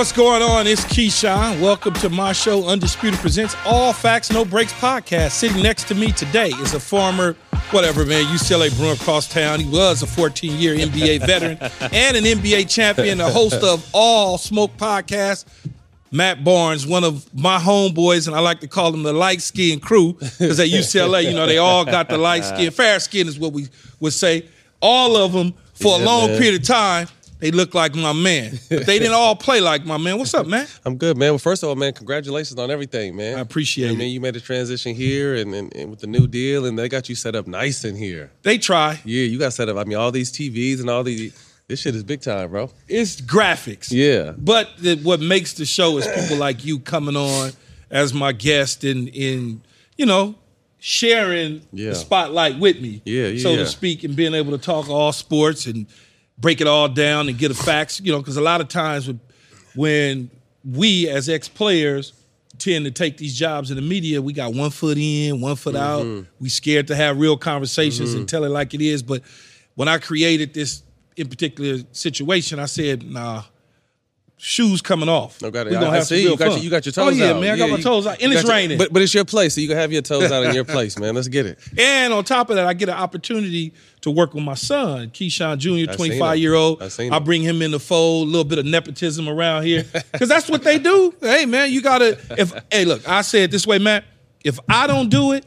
What's going on? It's Keyshawn. Welcome to my show, Undisputed Presents All Facts, No Brakes podcast. Sitting next to me today is a former, whatever, man, UCLA Bruin across town. He was a 14 year NBA veteran and an NBA champion, a host of All Smoke podcasts. Matt Barnes, one of my homeboys, and I like to call them the light skin crew because at UCLA, you know, they all got the light skin. Fair skin is what we would say. All of them for Yeah, a long man. period of time. They look like my man, but they didn't all play like my man. What's up, man? I'm good, man. Well, first of all, man, congratulations on everything, man. I appreciate I it. mean, you made a transition here and, and, and with the new deal, and they got you set up nice in here. They try. Yeah, you got set up. I mean, all these TVs and all these. This shit is big time, bro. It's graphics. Yeah. But the, what makes the show is people like you coming on as my guest and in you know sharing Yeah. the spotlight with me, Yeah, yeah, so to speak, and being able to talk all sports and break it all down and get the facts. You know, because a lot of times when, we as ex players tend to take these jobs in the media, we got one foot in, one foot Mm-hmm. out. We scared to have real conversations and tell it like it is. But when I created this in particular situation, I said, nah. Shoes coming off. No, got it. We I- gonna I have see. You got fun. your- you got your Oh yeah, out. man, I got Yeah, my toes out, and it's your- raining. But but it's your place, so you can have your toes out in your place, man. Let's get it. And on top of that, I get an opportunity to work with my son, Keyshawn Jr., 25 year old. I I bring him in the fold, a little bit of nepotism around here. Because that's what they do. Hey, man, you got to, if, hey, look, I say it this way, Matt. If I don't do it,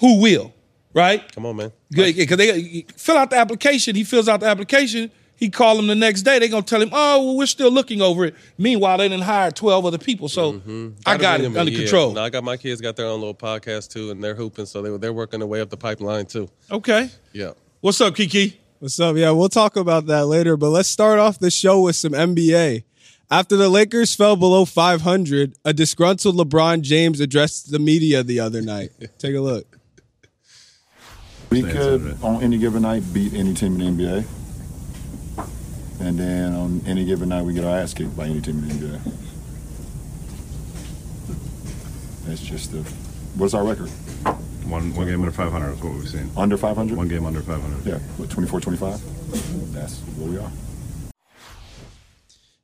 who will? Right? Come on, man. Because they fill out the application. He fills out the application. He call them the next day. They're gonna tell him, "Oh, well, we're still looking over it." Meanwhile, they didn't hire twelve other people, so I Mm-hmm. Gotta got it under Yeah. control. No, I got my kids got their own little podcast too, and they're hooping, so they they're working their way up the pipeline too. Okay, Yeah. what's up, Kiki? What's up? Yeah, we'll talk about that later, but let's start off the show with some NBA. After the Lakers fell below 500, a disgruntled LeBron James addressed the media the other night. Take a look. We could, on any given night, beat any team in the NBA. And then on any given night, we get our ass kicked by any team in the NBA. That's just the. What's our record? One one game under 500 is what we've seen. Under 500? One game under 500. Yeah, what, 24 25? That's where we are.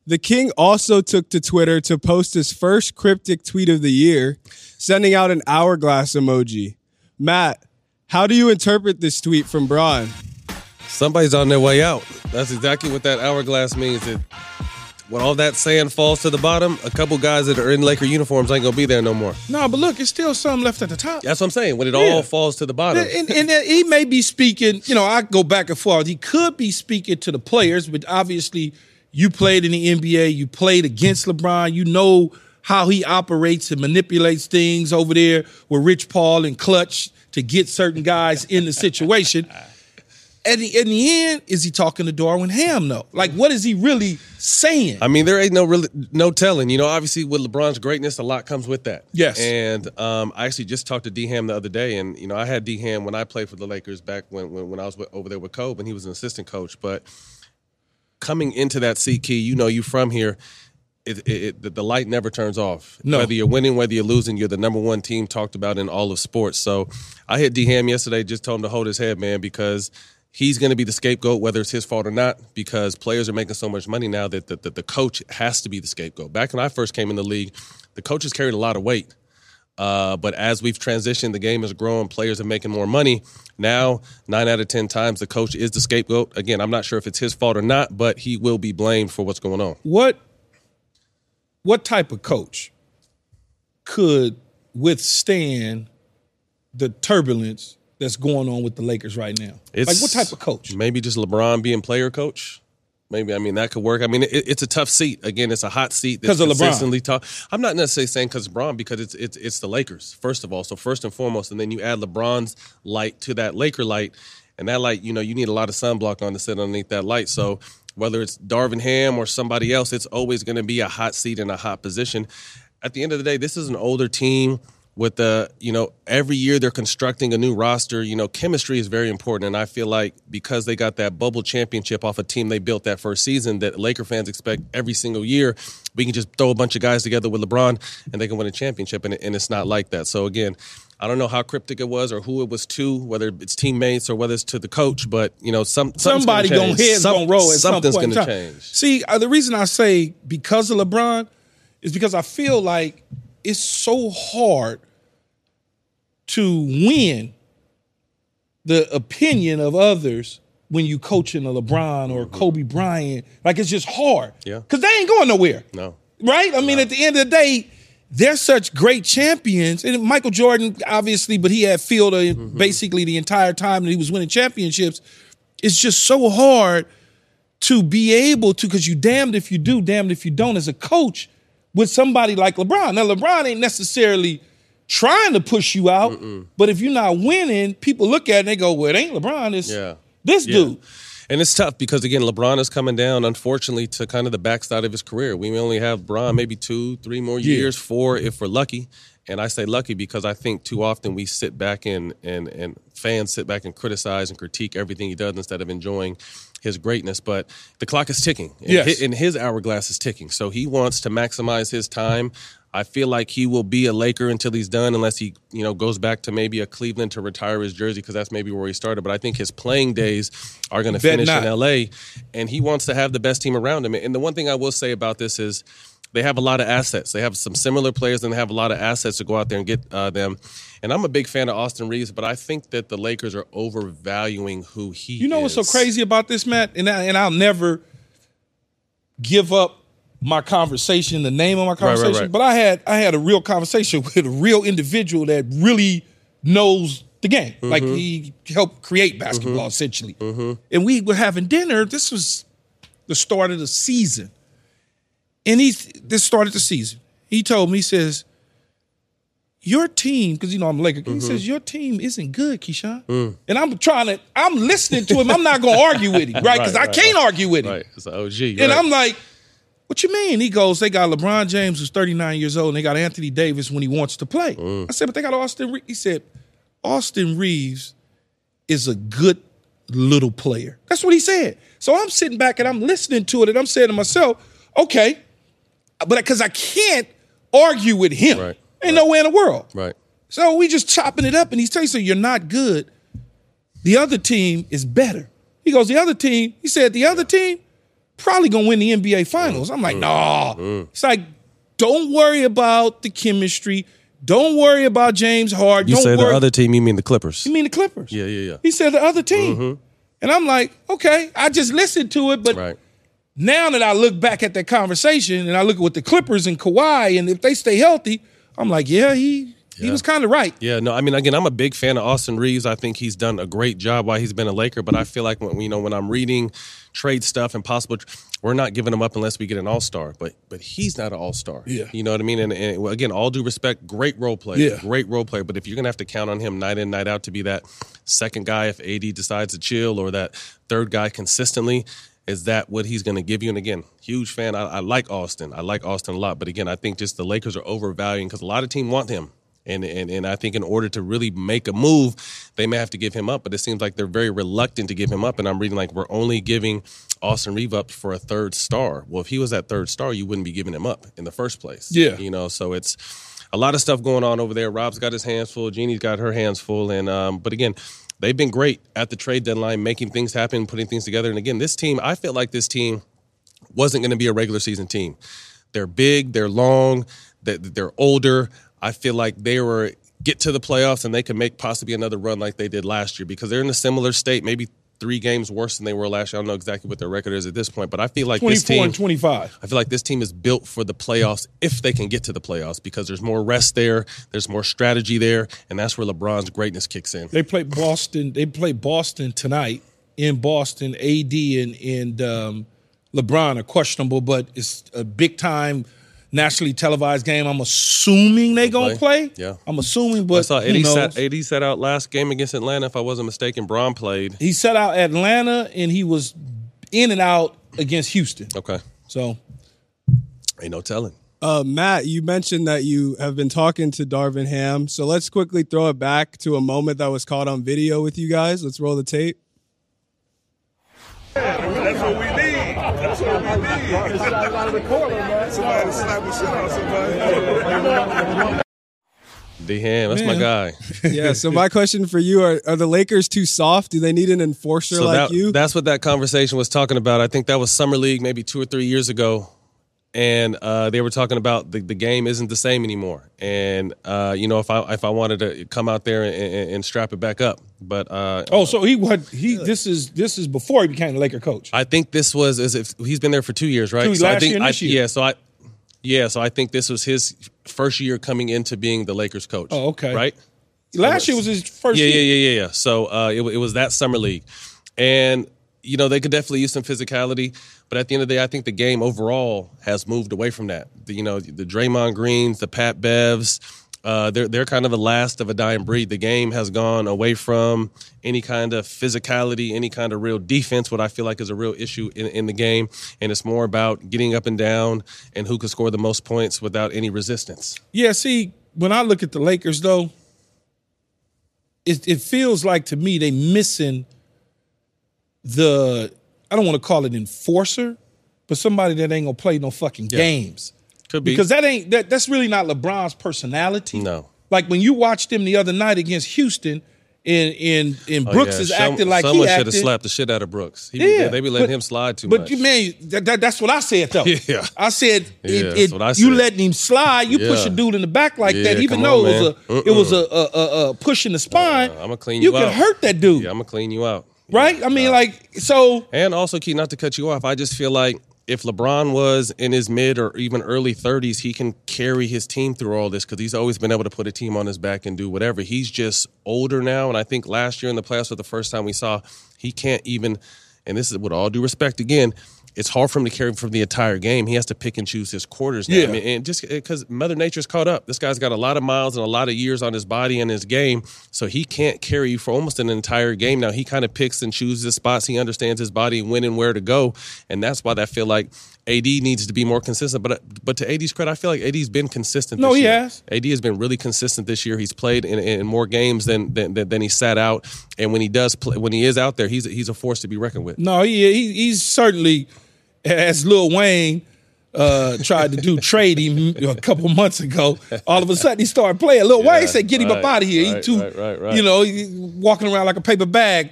The King also took to Twitter to post his first cryptic tweet of the year, sending out an hourglass emoji. Matt, how do you interpret this tweet from Bron? Somebody's on their way out. That's exactly what that hourglass means. That when all that sand falls to the bottom, a couple guys that are in Laker uniforms ain't gonna be there no more. No, but look, it's still some left at the top. That's what I'm saying. When it Yeah. all falls to the bottom. And, and he may be speaking, you know, I go back and forth. He could be speaking to the players, but obviously you played in the NBA, you played against LeBron, you know how he operates and manipulates things over there with Rich Paul and Clutch to get certain guys in the situation. At the, in the end, is he talking to Darvin Ham though? Like, what is he really saying? I mean, there ain't no really no telling. You know, obviously with LeBron's greatness, a lot comes with that. Yes. And um, I actually just talked to D Ham the other day, and you know, I had D Ham when I played for the Lakers back when when, when I was with, over there with Kobe, and he was an assistant coach. But coming into that C key, you know, you from here. It, it, it, the- the light never turns off. No. Whether you're winning, whether you're losing, you're the number one team talked about in all of sports. So I hit D Ham yesterday, just told him to hold his head, man, because he's going to be the scapegoat, whether it's his fault or not, because players are making so much money now that the, the, the coach has to be the scapegoat. Back when I first came in the league, the coaches carried a lot of weight. Uh, but as we've transitioned, the game is growing, players are making more money. Now, nine out of 10 times, the coach is the scapegoat. Again, I'm not sure if it's his fault or not, but he will be blamed for what's going on. what what type of coach could withstand the turbulence that's going on with the Lakers right now? It's, like what type of coach? Maybe just LeBron being player coach. Maybe I mean that could work. I mean it, it's a tough seat. Again, it's a hot seat. that's 'Cause of LeBron. Talk. I'm not necessarily saying because LeBron because it's it's it's the Lakers first of all. So first and foremost, and then you add LeBron's light to that Laker light, and that light, you know, you need a lot of sunblock on to sit underneath that light. So whether it's Darvin Ham or somebody else, it's always going to be a hot seat in a hot position. At the end of the day, this is an older team with the you know every year they're constructing a new roster you know chemistry is very important and i feel like because they got that bubble championship off a team they built that first season that laker fans expect every single year we can just throw a bunch of guys together with lebron and they can win a championship and, and it's not like that so again I don't know how cryptic it was or who it was to, whether it's teammates or whether it's to the coach, but you know, some somebody gonna, gonna heads Some- gonna roll. At something's some gonna change. See, uh, the reason I say because of LeBron is because I feel like it's so hard to win the opinion of others when you coaching a LeBron or Kobe Bryant. Like it's just hard. Mm-hmm. Yeah. Because they ain't going nowhere. No. Right? I mean, at the end of the day, they're such great champions. And Michael Jordan, obviously, but he had Phil uh, basically the entire time that he was winning championships. It's just so hard to be able to, because you damned if you do, damned if you don't, as a coach with somebody like LeBron. Now, LeBron ain't necessarily trying to push you out, but if you're not winning, people look at it and they go, well, it ain't LeBron, it's Yeah. this Yeah. dude. And it's tough because again, LeBron is coming down, unfortunately, to kind of the backside of his career. We may only have LeBron maybe two, three more Yeah. years, four if we're lucky. And I say lucky because I think too often we sit back and and and fans sit back and criticize and critique everything he does instead of enjoying his greatness. But the clock is ticking. And Yes. hi- and his hourglass is ticking. So he wants to maximize his time. I feel like he will be a Laker until he's done, unless he, you know, goes back to maybe a Cleveland to retire his jersey because that's maybe where he started. But I think his playing days are going to finish not. in LA, and he wants to have the best team around him. And the one thing I will say about this is they have a lot of assets. They have some similar players, and they have a lot of assets to go out there and get uh, them. And I'm a big fan of Austin Reaves, but I think that the Lakers are overvaluing who he. Is. You know what's so crazy about this, Matt? And I, and I'll never give up my conversation, the name of my right, conversation. right. But I had I had a real conversation with a real individual that really knows the game. Like Mm-hmm. he helped create basketball essentially. And we were having dinner. This was the start of the season. And he this started the season. He told me, he says, your team, because you know I'm a Laker, he Mm-hmm. says, your team isn't good, Keyshawn. Mm. And I'm trying to, I'm listening to him. I'm not gonna argue with him, right? Because Right, I right, can't argue with him. Right, it's an OG. And right. I'm like, what you mean? He goes, they got LeBron James who's 39 years old, and they got Anthony Davis when he wants to play. Mm. I said, but they got Austin Reaves. He said, Austin Reaves is a good little player. That's what he said. So I'm sitting back and I'm listening to it, and I'm saying to myself, okay, but because I can't argue with him. Right, Ain't no way in the world. right. So we just chopping it up, and he's telling you, so you're not good. The other team is better. He goes, the other team, he said, the other team probably gonna win the NBA finals. I'm Mm. like, nah. It's like, don't worry about the chemistry. Don't worry about James Harden. You don't say worry. the other team, you mean the Clippers? You mean the Clippers? Yeah, yeah, yeah. He said the other team. And I'm like, okay, I just listened to it, but Right. now that I look back at that conversation and I look at what the Clippers and Kawhi, and if they stay healthy, I'm like, yeah, he he was kind of right. Yeah, no, I mean, again, I'm a big fan of Austin Reaves. I think he's done a great job while he's been a Laker. But I feel like when you know when I'm reading trade stuff and possible, we're not giving him up unless we get an All Star. But but he's not an All Star. Yeah. you know what I mean. And, and again, all due respect, great role player, Yeah. great role player. But if you're gonna have to count on him night in night out to be that second guy if AD decides to chill or that third guy consistently. Is that what he's going to give you? And again, huge fan. I, I like Austin. I like Austin a lot. But again, I think just the Lakers are overvaluing because a lot of teams want him. And, and and I think in order to really make a move, they may have to give him up. But it seems like they're very reluctant to give him up. And I'm reading like we're only giving Austin Reeve up for a third star. Well, if he was that third star, you wouldn't be giving him up in the first place. Yeah. you know. So it's a lot of stuff going on over there. Rob's got his hands full. Jeanie's got her hands full. And um, but again, they've been great at the trade deadline, making things happen, putting things together. And again, this team, I feel like this team wasn't going to be a regular season team. They're big, they're long, they're, older. I feel like they were get to the playoffs and they could make possibly another run like they did last year because they're in a similar state, maybe three games worse than they were last year. I don't know exactly what their record is at this point, but I feel like this 24 team and 25. I feel like this team is built for the playoffs if they can get to the playoffs because there's more rest there, there's more strategy there, and that's where LeBron's greatness kicks in. They play Boston. They play Boston tonight in Boston. AD and and um, LeBron are questionable, but it's a big time nationally televised game. I'm assuming they gonna play. play? Yeah. I'm assuming, but I saw who AD knows? sat, AD sat out last game against Atlanta, if I wasn't mistaken. Bron played. he set out Atlanta and he was in and out against Houston. Okay. So Ain't no telling. Uh, Matt, you mentioned that you have been talking to Darvin Ham. So let's quickly throw it back to a moment that was caught on video with you guys. Let's roll the tape. That's what we need. That's what we need. Somebody slap a shit on somebody. D Ham, that's my guy. Yeah. So my question for you are: Are the Lakers too soft? Do they need an enforcer So like that, you? that's what that conversation was talking about. I think that was summer league maybe two or three years ago, and uh, they were talking about the, the game isn't the same anymore. And uh, you know, if I if I wanted to come out there and, and, and strap it back up, but uh, Oh, so he what he this is this is before he became the Laker coach. I think this was as if he's been there for two years, right? Two- so I last think year I, this year. yeah, so I yeah, so I think this was his first year coming into being the Lakers coach. Oh, okay. right. Last year was his first Yeah, year. yeah, yeah, yeah, yeah. So uh, it, it was that summer league, and you know they could definitely use some physicality. But at the end of the day, I think the game overall has moved away from that. The, you know, the Draymond Greens, the Pat Bevs, uh, they're they're kind of the last of a dying breed. The game has gone away from any kind of physicality, any kind of real defense. What I feel like is a real issue in, in the game, and it's more about getting up and down and who can score the most points without any resistance. Yeah, see, when I look at the Lakers though, it it feels like to me they're missing the I don't want to call it enforcer, but somebody that ain't gonna play no fucking games. Could be Because that ain't that that's really not LeBron's personality. No. Like when you watched him the other night against Houston and and and Oh, Brooks yeah. is Some- acting like someone should have slapped the shit out of Brooks. He Yeah, they be letting but- him slide too much. but much. you man, that, that, that's what I said though. Yeah. I said Yeah, it, that's it, what I you said. letting him slide. You push a dude in the back like Yeah, that, even though on, it was a man. it was a, a, a, a push in the spine. Uh, I'm gonna clean you you, can hurt that dude, Yeah, I'm gonna clean you out. Right? I mean, like so. And also, Key, not to cut you off, I just feel like if LeBron was in his mid or even early 30s, he can carry his team through all this because he's always been able to put a team on his back and do whatever. He's just older now, and I think last year in the playoffs for the first time we saw he can't even. And this is with all due respect again. It's hard for him to carry from the entire game. He has to pick and choose his quarters now. Yeah. I mean, and just uh, because Mother Nature's caught up. This guy's got a lot of miles and a lot of years on his body and his game, so he can't carry you for almost an entire game. Now he kind of picks and chooses his spots. He understands his body, when and where to go, and that's why I feel like AD needs to be more consistent. But uh, but to AD's credit, I feel like AD's been consistent. No, this he year. has. AD has been really consistent this year. He's played in, in more games than, than than he sat out, and when he does play, when he is out there, he's he's a force to be reckoned with. No, he, he he's certainly as Lil Wayne uh, tried to do trade him a couple months ago. All of a sudden he started playing. Lil Wayne said, "Get him up out of here." right, he too, right, right, right. you know, he walking around like a paper bag.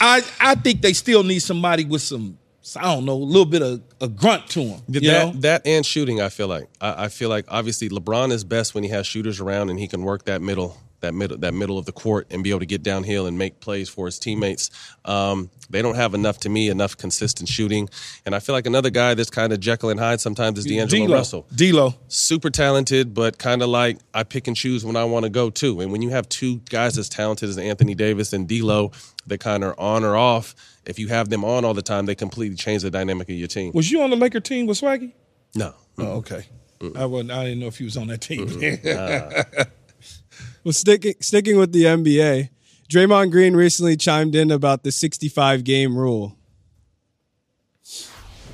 I I think they still need somebody with some. I don't know, a little bit of a grunt to him. You that, know, that and shooting, I feel like. I, I feel like obviously LeBron is best when he has shooters around and he can work that middle, that middle, that middle of the court and be able to get downhill and make plays for his teammates. Um, they don't have enough to me, enough consistent shooting. And I feel like another guy that's kind of Jekyll and Hyde sometimes is D'Angelo D'Lo. Russell. D'Lo. super talented, but kind of like I pick and choose when I want to go too. And when you have two guys as talented as Anthony Davis and D'Lo, that kind of on or off, if you have them on all the time, they completely change the dynamic of your team. Was you on the Laker team with Swaggy? No, Oh, okay. I wasn't. I didn't know if he was on that team. Well, sticking sticking with the NBA, Draymond Green recently chimed in about the 65 game rule.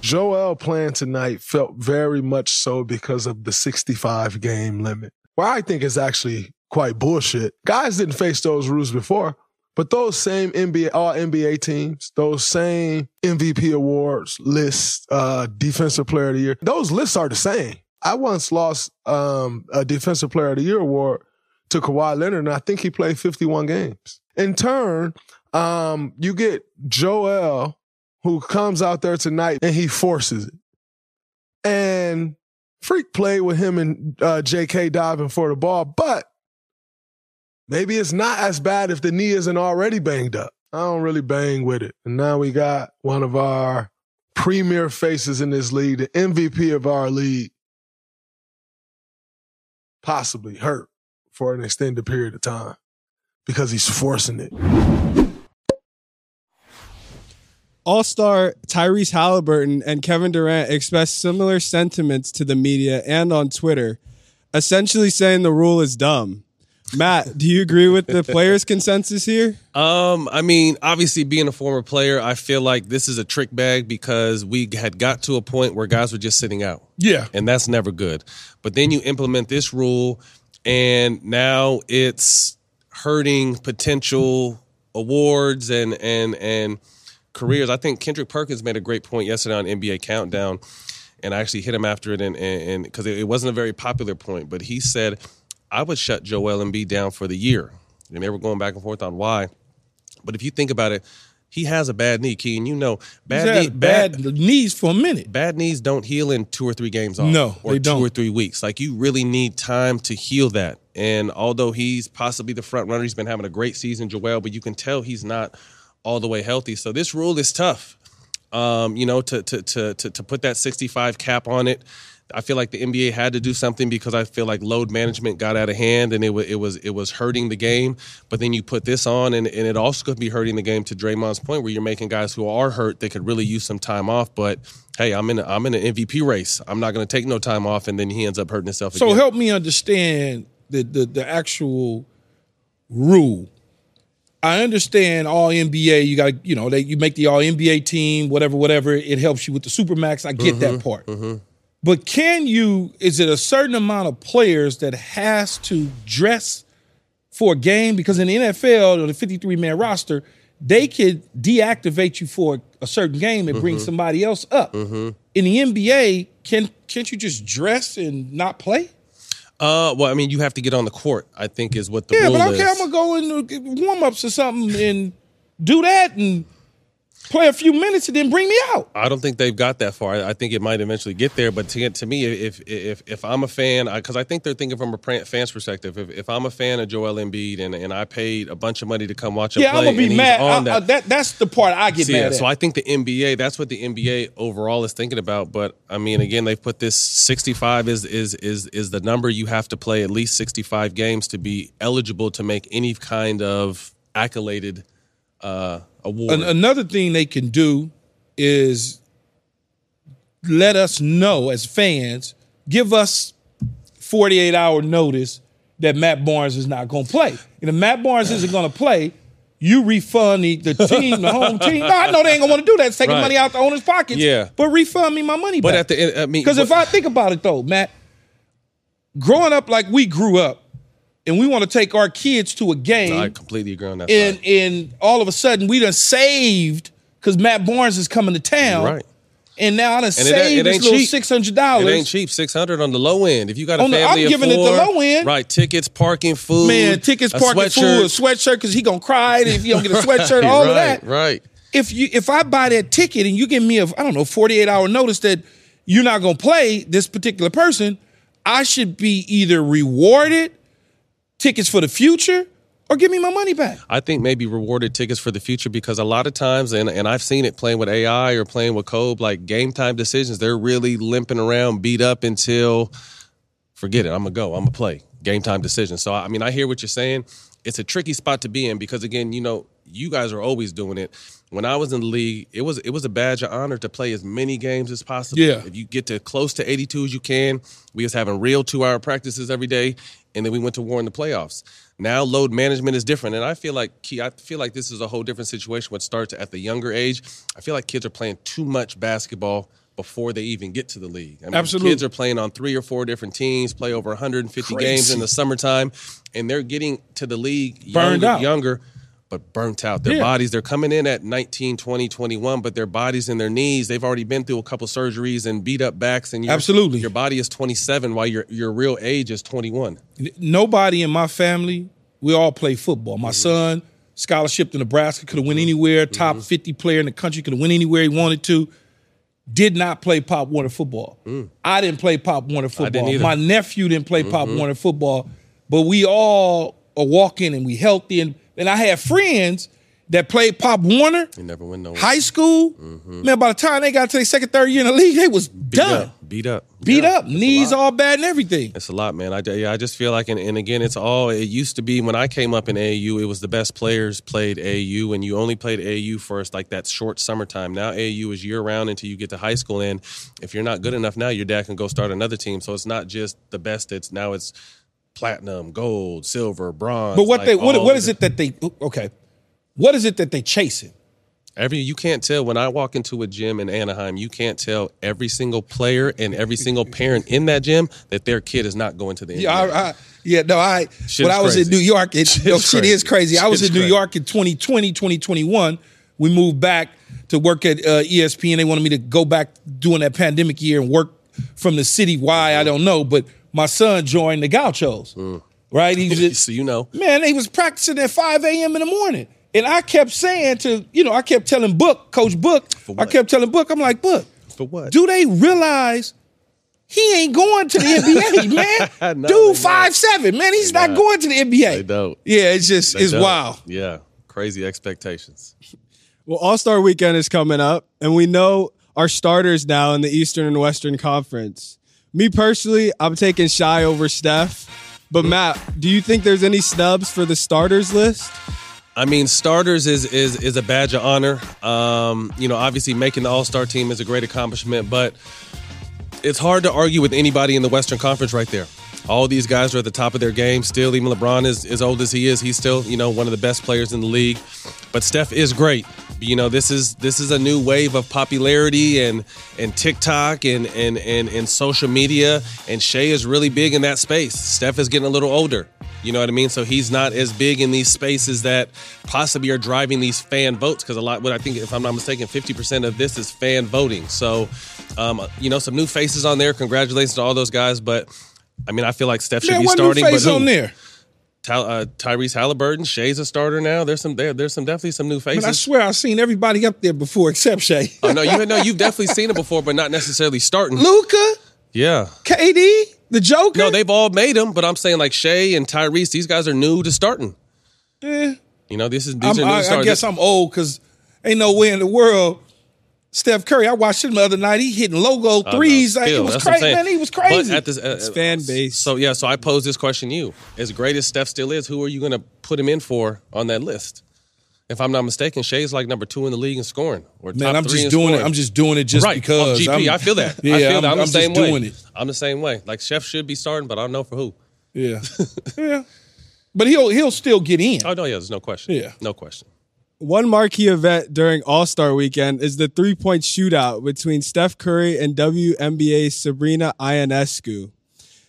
Joel playing tonight felt very much so because of the 65 game limit. Well, I think is actually quite bullshit. Guys didn't face those rules before, but those same NBA, all NBA teams, those same MVP awards lists, uh, defensive player of the year, those lists are the same. I once lost um, a defensive player of the year award to Kawhi Leonard, and I think he played 51 games. In turn, um, you get Joel who comes out there tonight and he forces it. And Freak played with him and uh, JK diving for the ball, but maybe it's not as bad if the knee isn't already banged up. I don't really bang with it. And now we got one of our premier faces in this league, the MVP of our league, possibly hurt for an extended period of time because he's forcing it. All star Tyrese Halliburton and Kevin Durant expressed similar sentiments to the media and on Twitter, essentially saying the rule is dumb. Matt, do you agree with the players' consensus here? Um, I mean, obviously, being a former player, I feel like this is a trick bag because we had got to a point where guys were just sitting out. yeah. and that's never good. But then you implement this rule, and now it's hurting potential awards and and and careers. I think Kendrick Perkins made a great point yesterday on NBA Countdown, and I actually hit him after it, and and because it, wasn't a very popular point, but he said. I would shut Joel Embiid down for the year. And they were going back and forth on why. But if you think about it, he has a bad knee, Key, and you know bad knee, bad, knees for a minute. bad knees don't heal in two or three games off. No, or they don't. two or three weeks. Like you really need time to heal that. And although he's possibly the front runner, he's been having a great season, Joel, but you can tell he's not all the way healthy. So this rule is tough. Um, you know, to to to to to put that 65 cap on it. I feel like the NBA had to do something because I feel like load management got out of hand and it was it was it was hurting the game. But then you put this on and, and it also could be hurting the game to Draymond's point where you're making guys who are hurt they could really use some time off. But hey, I'm in a, I'm in an MVP race. I'm not going to take no time off and then he ends up hurting himself. So again. help me understand the, the the actual rule. I understand all NBA. You got you know they you make the all NBA team, whatever, whatever. It helps you with the supermax. I get that mm-hmm, part. Mm-hmm. But can you? Is it a certain amount of players that has to dress for a game? Because in the NFL or the 53 man roster, they could deactivate you for a certain game and bring somebody else up. In the NBA, can can't you just dress and not play? Uh, well, I mean, you have to get on the court. I think is what the Yeah, but okay, is. I'm gonna go in warm ups or something and do that and play a few minutes and then bring me out. I don't think they've got that far. I I think it might eventually get there, but to to me, if if if I'm a fan, because I, think they're thinking from a fan's perspective. If, if I'm a fan of Joel Embiid and, and I paid a bunch of money to come watch him Yeah, play, I'm gonna be mad. on I- I- that, that that's the part I get See, mad yeah, at. so I think the NBA, that's what the NBA overall is thinking about. But I mean, again, they've put this 65 is is is is the number you have to play at least 65 games to be eligible to make any kind of accoladed uh, award. An- another thing they can do is let us know as fans, give us 48 hour notice that Matt Barnes is not going to play. And if Matt Barnes isn't going to play, you refund the, the team, the home team. No, I know they ain't gonna want to do that. It's taking Right. money out the owner's pockets. Yeah. But refund me my money but back. at the end, I mean, Because if I think about it though, Matt, growing up like we grew up, and we want to take our kids to a game, I completely agree on that. and side. and all of a sudden we done saved because Matt Barnes is coming to town, right. And now I done And it saved it this little six hundred It ain't cheap. Six hundred on the low end. If you got a On the- family I'm of giving it the four, low end. right? Tickets, parking, food, Man, tickets, parking, food, a sweatshirt. sweatshirt because he gonna cry if you don't get a sweatshirt, Right, all of that. Right. If you if I buy that ticket and you give me a I don't know forty eight hour notice that you're not gonna play this particular person, I should be either rewarded tickets for the future or give me my money back. I think maybe rewarded tickets for the future because a lot of times, and, and I've seen it playing with AI or playing with Kobe, like game time decisions, they're really limping around, beat up until forget it. I'm gonna go. I'm gonna play. Game time decisions. So I mean, I hear what you're saying. It's a tricky spot to be in because again, you know, you guys are always doing it. When I was in the league, it was it was a badge of honor to play as many games as possible. Yeah. If you get to close to 82 as you can, we was having real two hour practices every day, and then we went to war in the playoffs. Now load management is different, and I feel like key. I feel like this is a whole different situation. What starts at the younger age, I feel like kids are playing too much basketball before they even get to the league. I mean, Absolutely. kids are playing on three or four different teams, play over 150 Crazy. games in the summertime, and they're getting to the league Burned younger, out. younger but burnt out. Their Yeah. bodies, they're coming in at 19, 20, 21, but their bodies and their knees, they've already been through a couple surgeries and beat up backs. And Absolutely. Your body is 27 while your, your real age is 21. nobody in my family, we all play football. My mm-hmm. son, scholarship to Nebraska, could have went mm-hmm. anywhere. Top mm-hmm. 50 player in the country, could have went anywhere he wanted to. Did not play Pop Warner football. Mm. I didn't play Pop Warner football. My nephew didn't play Pop Warner football. But we all are walking and we healthy. And, and I had friends that played Pop Warner, You never win no high school. Mm-hmm. Man, by the time they got to their second, third year in the league, they was beat done. up. Beat up. Beat Yeah, up, a knees lot. all bad and everything. It's a lot, man. I, yeah, I just feel like, and, and again, it's all, it used to be when I came up in AAU, it was the best players played AAU, and you only played AAU first, like that short summertime. Now AAU is year round until you get to high school, and if you're not good enough now, your dad can go start another team. So it's not just the best, it's now it's platinum, gold, silver, bronze. But what like they what, what is it that they okay? What is it that they chasing? Every you can't tell when I walk into a gym in Anaheim, you can't tell every single player and every single parent in that gym that their kid is not going to the NBA. Yeah, I, I, yeah, no, I Shit when I was in. New York, it, Shit yo, is shit is crazy. crazy. I was in New crazy. York in 2020, 2021. We moved back to work at uh, ESPN. They wanted me to go back during that pandemic year and work from the city. Why I don't know, but my son joined the Gauchos. Mm. right? He was just, so you know. man, they was practicing at 5 a.m. in the morning. And I kept saying to, you know, I kept telling Book, Coach Book, I what? kept telling Book, I'm like, Book, For what? do they realize he ain't going to the NBA, man? No, Dude, don't. five seven, man. He's not not. going to the NBA. They don't. Yeah, it's just They it's don't. wild. Yeah, crazy expectations. Well, All Star Weekend is coming up, and we know our starters now in the Eastern and Western Conference. Me personally, I'm taking Shai over Steph. But Matt, do you think there's any snubs for the starters list? I mean, starters is is is a badge of honor. Um, you know, obviously making the All Star team is a great accomplishment, but it's hard to argue with anybody in the Western Conference right there. All these guys are at the top of their game. Still, even LeBron is as old as he is, he's still you know one of the best players in the league. But Steph is great. You know, this is this is a new wave of popularity and and TikTok and and and and social media. And Shai is really big in that space. Steph is getting a little older. You know what I mean? So he's not as big in these spaces that possibly are driving these fan votes because a lot. What I think, if I'm not mistaken, 50% of this is fan voting. So, um, you know, some new faces on there. Congratulations to all those guys. But I mean, I feel like Steph should Man, be starting. but who? on there? Ty, uh, Tyrese Halliburton, Shai's a starter now. There's some there. There's some definitely some new faces. But I swear I've seen everybody up there before except Shai. Oh no, you no, you've definitely seen it before, but not necessarily starting. Luka, Yeah. KD, the Joker. No, they've all made them, but I'm saying like Shea and Tyrese, these guys are new to starting. Eh, You know, this is these I'm- are new I, I guess I'm old because ain't no way in the world. Steph Curry, I watched him the other night. He hitting logo I don't know, threes. Like, it was crazy, man. He was But crazy. at this, uh, It's fan base. So yeah, so I pose this question to you: As great as Steph still is, who are you going to put him in for on that list? If I'm not mistaken, Shai's like number two in the league in scoring. Or man, I'm just in doing scoring. it. I'm just doing it just right. because. Off GP, I'm- I feel that. Yeah, I feel I'm, that. I'm, I'm the same way. it. I'm the same way. Like Chef should be starting, but I don't know for who. Yeah, yeah. But he'll he'll still get in. Oh no, yeah, there's no question. Yeah. no question. One marquee event during All Star Weekend is the three point shootout between Steph Curry and WNBA's Sabrina Ionescu.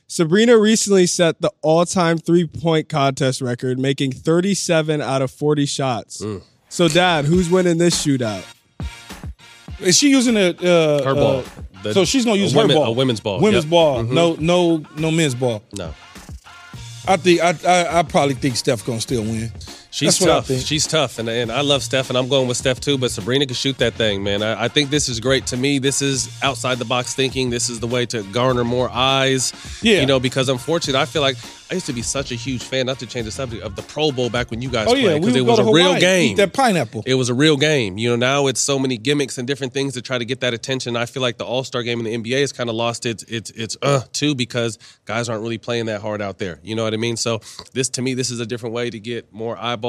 Sabrina recently set the all time three point contest record, making 37 out of 40 shots. So, Dad, who's winning this shootout? Is she using a uh, Her ball. uh, The- so she's gonna use women- her ball. a women's ball, Women's yep. ball. Mhm. No, no, no men's ball. No, I think I, I I probably think Steph gonna still win. She's tough. She's tough, and, and I love Steph, and I'm going with Steph too. But Sabrina can shoot that thing, man. I, I think this is great. To me, this is outside the box thinking. This is the way to garner more eyes. Yeah. you know, because unfortunately, I feel like I used to be such a huge fan. Not to change the subject of the Pro Bowl back when you guys Oh played because would it was a real game. Eat that pineapple. It was a real game. You know, now it's so many gimmicks and different things to try to get that attention. I feel like the All Star game in the NBA has kind of lost its its its uh too because guys aren't really playing that hard out there. You know what I mean? So this to me, this is a different way to get more eyeballs.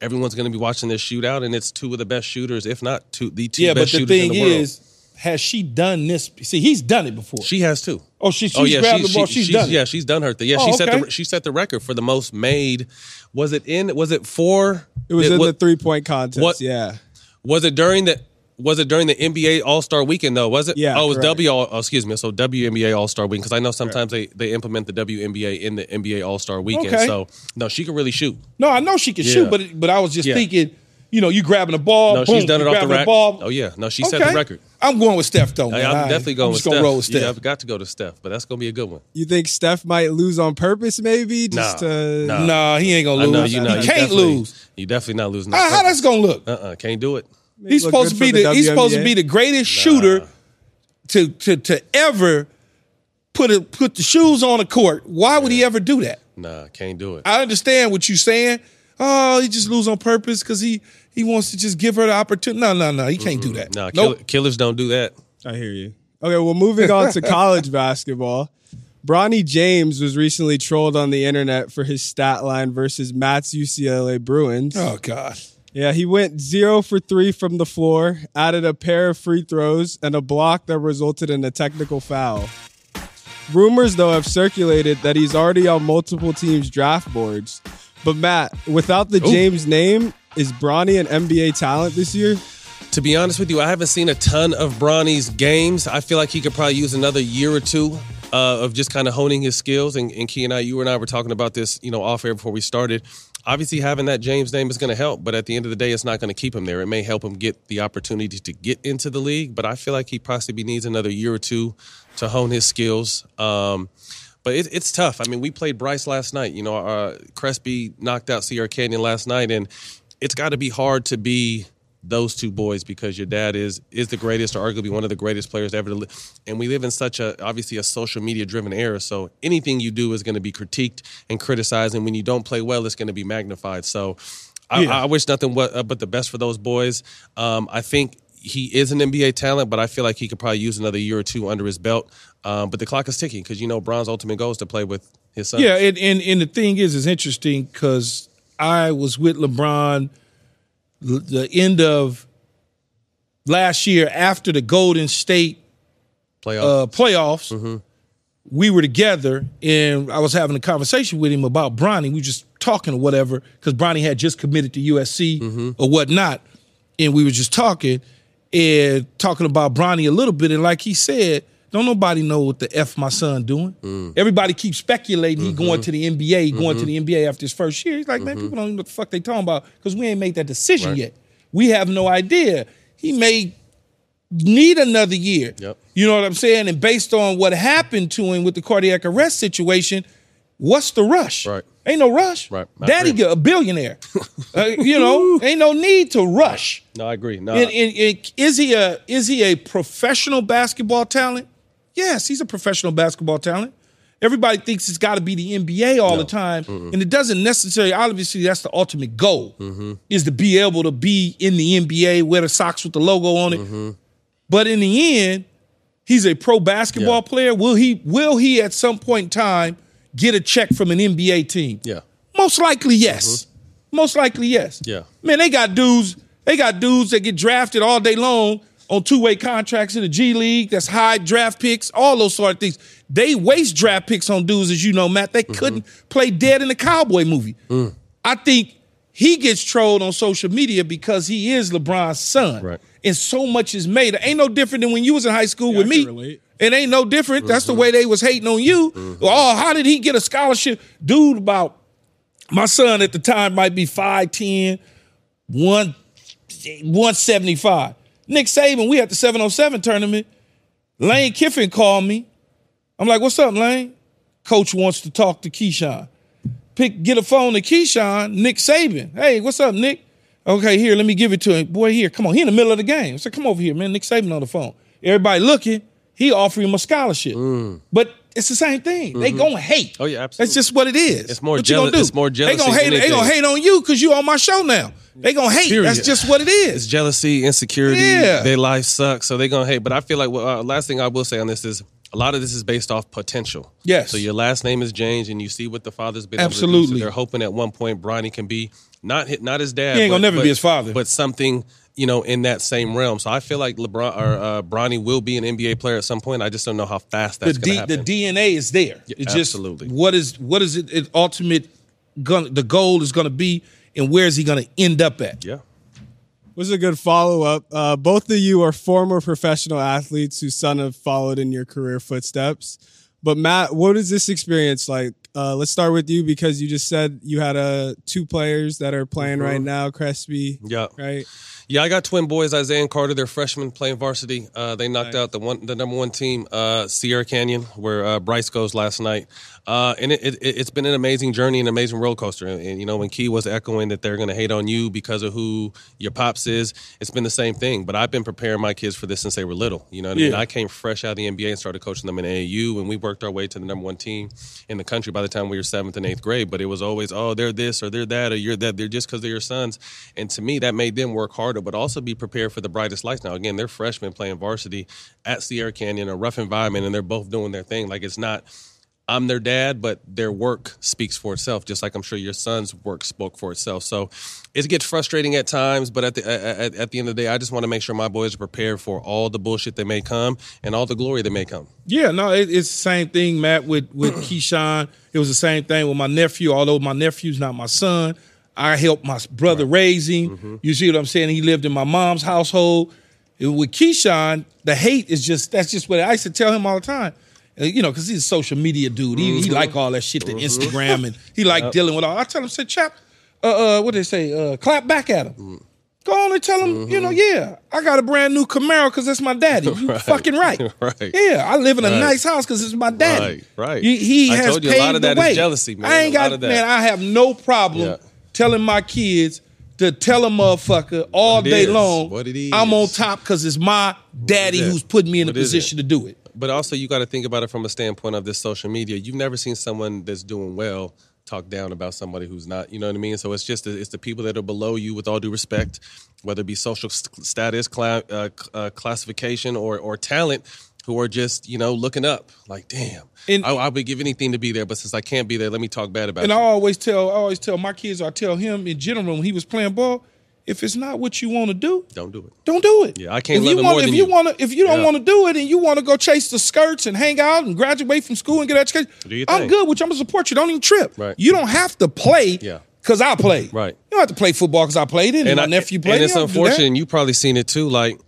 Everyone's going to be watching this shootout, and it's two of the best shooters, if not two the two yeah, but best the shooters thing in the world. is, has she done this? See, he's done it before. She has too. oh, she, oh, she's oh yeah, grabbed she- the ball. she- she's, she's done it. yeah, she's done her thing. Yeah, Oh, she set okay. the she set the record for the most made. Was it in? Was it for? It was in wa- the three point contest. what- Yeah. Was it during the was it during the NBA All Star Weekend though? Was it? Yeah, Oh, it was correct. W. Oh, excuse me. So WNBA All Star Weekend because I know sometimes they they implement the WNBA in the NBA All Star Weekend. Okay. So no, she can really shoot. No, I know she can Yeah. shoot, but but I was just Yeah. thinking, you know, you grabbing the ball. No, boom, she's done it off the rack. Ball. Oh yeah, no, she set the record. I'm going with Steph though. I. I'm definitely going I'm with Steph. roll with Steph. Yeah, I've got to go to Steph, but that's gonna be a good one. You think Steph might lose on purpose, maybe? Just Nah, to. nah. Nah, he ain't gonna I lose. know you know he you can't lose. You definitely not losing. How, how that's gonna look? Uh uh can't do it. He's look supposed to be the, the he's supposed to be the greatest shooter to to to ever put a, put the shoes on the court. Why would he ever do that? Nah, can't do it. I understand what you're saying. Oh, he just lose on purpose because he he wants to just give her the opportunity. No, no, no, he can't do that. Nah, kill, killers don't do that. I hear you. Okay, well, moving on to college basketball. Bronny James was recently trolled on the internet for his stat line versus Matt's UCLA Bruins. Oh God. Yeah, he went zero for three from the floor, added a pair of free throws, and a block that resulted in a technical foul. Rumors, though, have circulated that he's already on multiple teams' draft boards. But Matt, without the James name, is Bronny an NBA talent this year? To be honest with you, I haven't seen a ton of Bronny's games. I feel like he could probably use another year or two uh, of just kind of honing his skills. And, and Key and I, you and I were talking about this, you know, off air before we started. Obviously, having that James name is going to help, but at the end of the day, it's not going to keep him there. It may help him get the opportunity to get into the league, but I feel like he possibly needs another year or two to hone his skills. Um, But it, it's tough. I mean, we played Bryce last night. You know, uh, Crespi knocked out Sierra Canyon last night, and it's got to be hard to be those two boys because your dad is is the greatest or arguably one of the greatest players ever to live. And we live in such a obviously a social media driven era. So anything you do is going to be critiqued and criticized, and when you don't play well, it's going to be magnified. So. I, Yeah. I wish nothing but, uh, the best for those boys. Um, I think he is an NBA talent, but I feel like he could probably use another year or two under his belt. Um, but the clock is ticking because you know Bron's ultimate goal is to play with his son. Yeah, and, and and the thing is, it's interesting because I was with LeBron the end of last year after the Golden State playoff. uh, playoffs. We were together, and I was having a conversation with him about Bronny. We were just talking or whatever because Bronny had just committed to USC or whatnot, and we were just talking and talking about Bronny a little bit. And like he said, don't nobody know what the f my son doing. Mm. Everybody keeps speculating he mm-hmm. going to the NBA, he going to the mm-hmm. NBA after his first year. He's like, man, mm-hmm. people don't even know what the fuck they talking about because we ain't made that decision yet. We have no idea. He may need another year. Yep. You know what I'm saying? And based on what happened to him with the cardiac arrest situation, what's the rush? Right. Ain't no rush. Right. I Daddy agree. get a billionaire. Uh, you know, ain't no need to rush. no, I agree. No, And, and- and is he a is he a professional basketball talent? Yes, he's a professional basketball talent. Everybody thinks it's got to be the NBA all the time, and it doesn't necessarily. Obviously, that's the ultimate goal Mm-hmm. is to be able to be in the NBA, wear the socks with the logo on it. Mm-hmm. But in the end, he's a pro basketball Yeah. player. Will he? Will he at some point in time get a check from an NBA team? yeah. Most likely, yes. Most likely, yes. Yeah. Man, they got dudes. They got dudes that get drafted all day long on two way contracts in the G League. That's high draft picks. All those sort of things. They waste draft picks on dudes, as you know, Matt. They mm-hmm. couldn't play dead in the cowboy movie. Mm. I think he gets trolled on social media because he is LeBron's son. Right. And so much is made. It ain't no different than when you was in high school with I me. It ain't no different. That's the mm-hmm. way they was hating on you. Mm-hmm. Oh, how did he get a scholarship? Dude, about my son at the time might be 5'10, 1, 175. Nick Saban, we at the 707 tournament. Lane Kiffin called me. I'm like, what's up, Lane? Coach wants to talk to Keyshawn. Pick, get a phone to Keyshawn, Nick Saban. Hey, what's up, Nick? Okay, here, let me give it to him. Boy, here, come on. He in the middle of the game. I said, come over here, man. Nick Saban on the phone. Everybody looking. He offered him a scholarship. Mm. But it's the same thing. They gonna hate. Oh, yeah, absolutely. That's just what it is. It's more What jealous- it's more They gonna hate. They gonna hate on you because you on my show now. They gonna hate. Period. That's just what it It's jealousy, insecurity. Yeah. Their life sucks, so they're gonna hate. But I feel like well, uh, last thing I will say on this is a lot of this is based off potential. Yes. So your last name is James, and you see what the father's been. to. Absolutely. So they're hoping at one point Bronny can be not hit, not his dad. He ain't gonna never but- be his father. but something you know in that same realm. So I feel like LeBron or uh, Bronny will be an NBA player at some point. I just don't know how fast The that's D, gonna the. DNA is there. Yeah, it's just absolutely. what is what is it? it ultimate gonna the goal is gonna be, and where is he gonna end up at? yeah. Was a good follow up. Uh, both of you are former professional athletes whose son have followed in your career footsteps. But Matt, what is this experience like? Uh, let's start with you because you just said you had uh, two players that are playing right now, Crespi. Yeah. Right. Yeah, I got twin boys, Isaiah and Carter. They're freshmen playing varsity. Uh, they knocked out the one, the number one team, uh, Sierra Canyon, where uh, Bryce goes last night. Uh, and it, it, it's been an amazing journey, an amazing roller coaster. And, and, you know, when Key was echoing that they're going to hate on you because of who your pops is, it's been the same thing. But I've been preparing my kids for this since they were little. You know what I mean? Yeah. I came fresh out of the NBA and started coaching them in AAU, and we worked our way to the number one team in the country by the time we were seventh and eighth grade. But it was always, oh, they're this or they're that or you're that. They're just because they're your sons. And to me, that made them work harder, but also be prepared for the brightest lights. Now, again, they're freshmen playing varsity at Sierra Canyon, a rough environment, and they're both doing their thing. Like it's not. I'm their dad, but their work speaks for itself, just like I'm sure your son's work spoke for itself. So it gets frustrating at times, but at the at, at the end of the day, I just want to make sure my boys are prepared for all the bullshit that may come and all the glory that may come. Yeah, no, it, it's the same thing, Matt, with with Keyshawn. It was the same thing with my nephew. Although my nephew's not my son, I helped my brother raise him. Mm-hmm. You see what I'm saying? He lived in my mom's household. With Keyshawn, the hate is just that's just what I used to tell him all the time. Uh, You know, because he's a social media dude. He, he like all that shit, the Instagram, and he like dealing with all. I tell him, say, chap, uh, uh, what they say, uh, clap back at him. Go Go on and tell him, you know, yeah, I got a brand new Camaro because that's my daddy. You Right. fucking right. Right. Yeah, I live in a Right. nice house because it's my daddy. Right, right. He, he I has told you, a lot of that is jealousy, man. I ain't A lot got of that. man. I have no problem Yeah. telling my kids to tell a motherfucker all What day is. long. What I'm on top because it's my daddy who's putting me in a position it? to do it. But also, you got to think about it from a standpoint of this social media. You've never seen someone that's doing well talk down about somebody who's not. You know what I mean? So it's just it's the people that are below you, with all due respect, whether it be social status, cla- uh, uh, classification, or or talent, who are just you know looking up. Like, damn, And- I, I would give anything to be there, but since I can't be there, let me talk bad about And you. I always tell, I always tell my kids, I tell him in general when he was playing ball, if it's not what you want to do, Don't do it. don't do it. Yeah, I can't if love you want, if you want to, if you don't Yeah. want to do it and you want to go chase the skirts and hang out and graduate from school and get education, I'm good Which. I'm gonna support you. Don't even trip. Right. You don't have to play. Yeah. Cause I played. Right. You don't have to play football because I played it. And, my I- nephew played. And it. it's You don't have to do that. unfortunate. and You probably seen it too. Like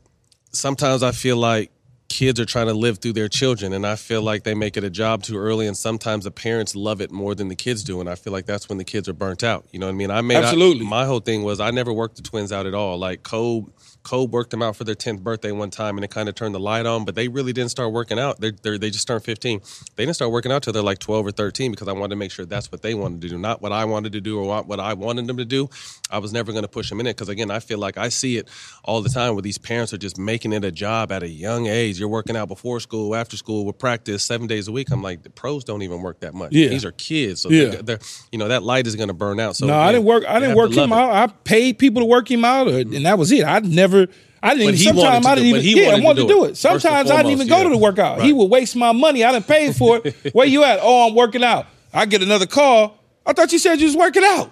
sometimes I feel like kids are trying to live through their children, and I feel like they make it a job too early. And sometimes the parents love it more than the kids do, and I feel like that's when the kids are burnt out. You know what I mean? I made Absolutely. my whole thing was I never worked the twins out at all. Like Kobe. Kobe worked them out for their 10th birthday one time and it kind of turned the light on, but they really didn't start working out. They're, they just turned 15. They didn't start working out till they're like 12 or 13 because I wanted to make sure that's what they wanted to do, not what I wanted to do or what I wanted them to do. I was never going to push them in it because, again, I feel like I see it all the time where these parents are just making it a job at a young age. You're working out before school, after school, with practice seven days a week. I'm like, the pros don't even work that much. Yeah. These are kids. So, Yeah. they're, they're, you know, that light is going to burn out. So, no, I didn't work. I didn't work him out. I paid people to work him out, or, and that was it. I never. I didn't But even. Sometimes I do- didn't but even. he yeah, I wanted to wanted to do do it. it. Sometimes and I didn't even foremost, go to the yeah. workout. He would waste my money. I didn't pay for it. Where you at? Oh, I'm working out. I get another call. I thought you said you was working out.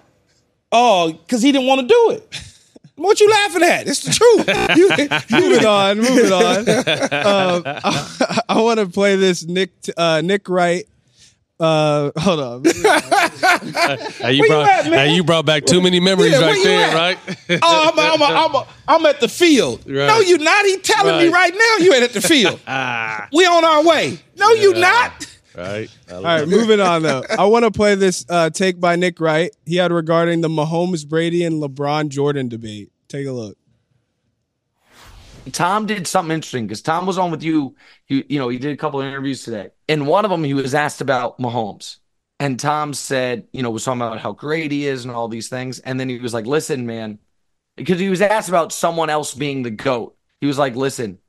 Oh, because he didn't want to do it. What you laughing at? It's the truth. You, you moving on, moving on. Um, I, I want to play this Nick uh, Nick Wright. Uh, hold on. Hey, you, Where you brought, at, hey, you brought back too many memories Yeah, right there, at? right? Oh, I'm, I'm, I'm, I'm, I'm at the field. Right. No, you not. He telling me Right. right now you ain't at the field. we on our way. No, you not. Right. I All right, moving on though. I want to play this uh, take by Nick Wright. He had regarding the Mahomes, Brady, and LeBron Jordan debate. Take a look. Tom did something interesting because Tom was on with you. You, you know, he did a couple of interviews today. and one of them, he was asked about Mahomes. And Tom said, you know, was talking about how great he is and all these things. And then he was like, listen, man, because he was asked about someone else being the GOAT. He was like, listen,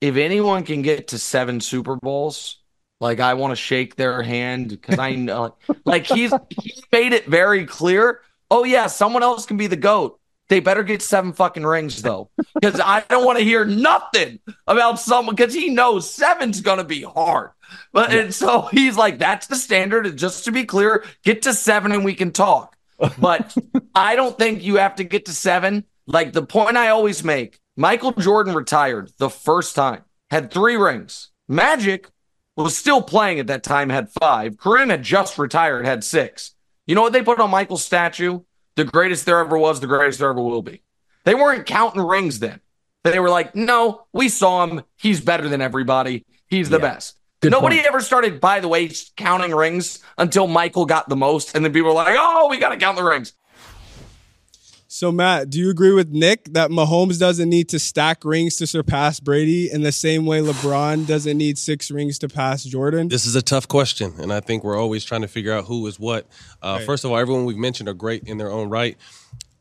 if anyone can get to seven Super Bowls, like I want to shake their hand because I know, like he's he made it very clear. Oh yeah, someone else can be the goat. They better get seven fucking rings though, because I don't want to hear nothing about someone because he knows seven's gonna be hard. But and so he's like, that's the standard. And just to be clear, get to seven and we can talk. But I don't think you have to get to seven. Like the point I always make, Michael Jordan retired the first time, had three rings. Magic was still playing at that time, had five. Kareem had just retired, had six. You know what they put on Michael's statue? The greatest there ever was, the greatest there ever will be. They weren't counting rings then. They were like, no, we saw him. He's better than everybody. He's the best. Good Nobody point. ever started, by the way, counting rings until Michael got the most. And then people were like, oh, we got to count the rings. So Matt, do you agree with Nick that Mahomes doesn't need to stack rings to surpass Brady in the same way LeBron doesn't need six rings to pass Jordan? This is a tough question, and I think we're always trying to figure out who is what. Uh, First of all, everyone we've mentioned are great in their own right.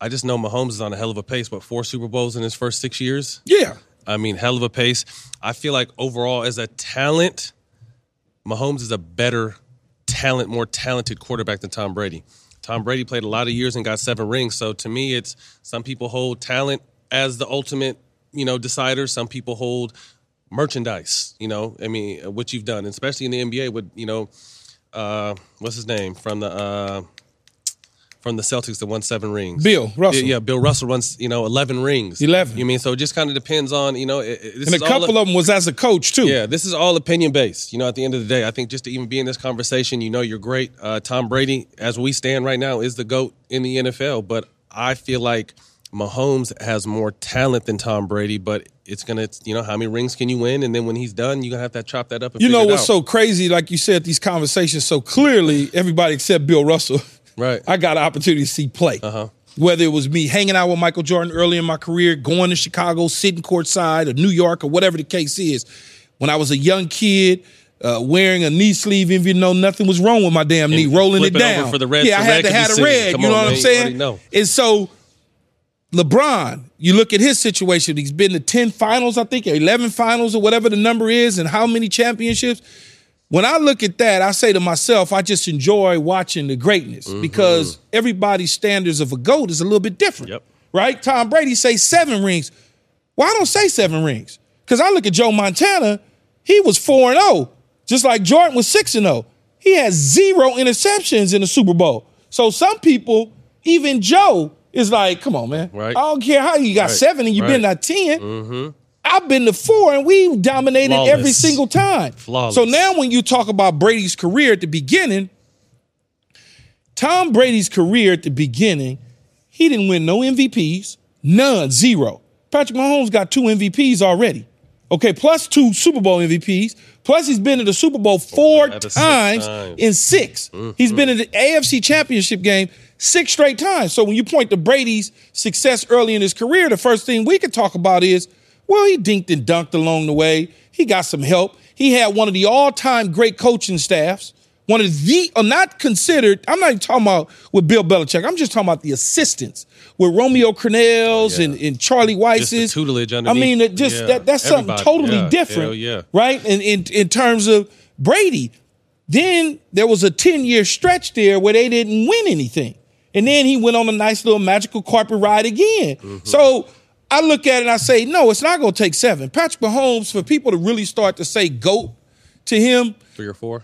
I just know Mahomes is on a hell of a pace. What four Super Bowls in his first six years? Yeah. I mean, hell of a pace. I feel like overall, as a talent, Mahomes is a better talent, more talented quarterback than Tom Brady. Tom Brady played a lot of years and got seven rings. So to me, it's some people hold talent as the ultimate, you know, decider. Some people hold merchandise. You know, I mean, what you've done, especially in the NBA with you know, uh, what's his name from the. Uh, from the Celtics that won seven rings. Bill Russell. Yeah, yeah, Bill Russell runs, you know, 11 rings. 11. You mean, so it just kind of depends on, you know, it, And a is all couple of them was as a coach too. yeah, this is all opinion based. You know, at the end of the day, I think just to even be in this conversation, you know, you're great. Uh, Tom Brady, as we stand right now, is the GOAT in the NFL. But I feel like Mahomes has more talent than Tom Brady, but it's going to, you know, how many rings can you win? And then when he's done, you're going to have to chop that up and You know what's so crazy? Like you said, these conversations so clearly, everybody except Bill Russell. Right. I got an opportunity to see play. Uh-huh. Whether it was me hanging out with Michael Jordan early in my career, going to Chicago, sitting courtside, or New York, or whatever the case is. When I was a young kid, uh, wearing a knee sleeve, even though nothing was wrong with my damn knee, And rolling it down for the red Yeah, I had to have a red. Come you know on, what I'm man, you already saying? And so LeBron, you look at his situation, he's been to 10 finals, I think, or 11 finals, or whatever the number is, and how many championships. When I look at that, I say to myself, I just enjoy watching the greatness Mm-hmm. because everybody's standards of a GOAT is a little bit different. Yep. Right? Tom Brady say seven rings. Well, I don't say seven rings. Because I look at Joe Montana, he was 4 and 0, just like Jordan was 6 and 0. He has zero interceptions in the Super Bowl. So some people, even Joe, is like, come on, man. Right. I don't care how you got Right. seven and you've been Right. at 10. I've been to four and we've dominated Flawless. every single time. Flawless. So now when you talk about Brady's career at the beginning, Tom Brady's career at the beginning, he didn't win no MVPs, none, zero. Patrick Mahomes got two MVPs already. Okay, plus two Super Bowl MVPs. Plus he's been to the Super Bowl oh, four At six times times. in 6 He's been in the AFC Championship game six straight times. So when you point to Brady's success early in his career, the first thing we could talk about is, well, he dinked and dunked along the way. He got some help. He had one of the all-time great coaching staffs. One of the, uh, not considered, I'm not even talking about with Bill Belichick. I'm just talking about the assistants with Romeo Crennel's and, and Charlie Weis's. Tutelage I mean, it just Yeah. that, that's something totally Yeah. different. Yeah. Right? In, in in terms of Brady. Then there was a 10 year stretch there where they didn't win anything. And then he went on a nice little magical carpet ride again. Mm-hmm. So I look at it and I say, no, it's not going to take seven. Patrick Mahomes, for people to really start to say GOAT to him, Three or four.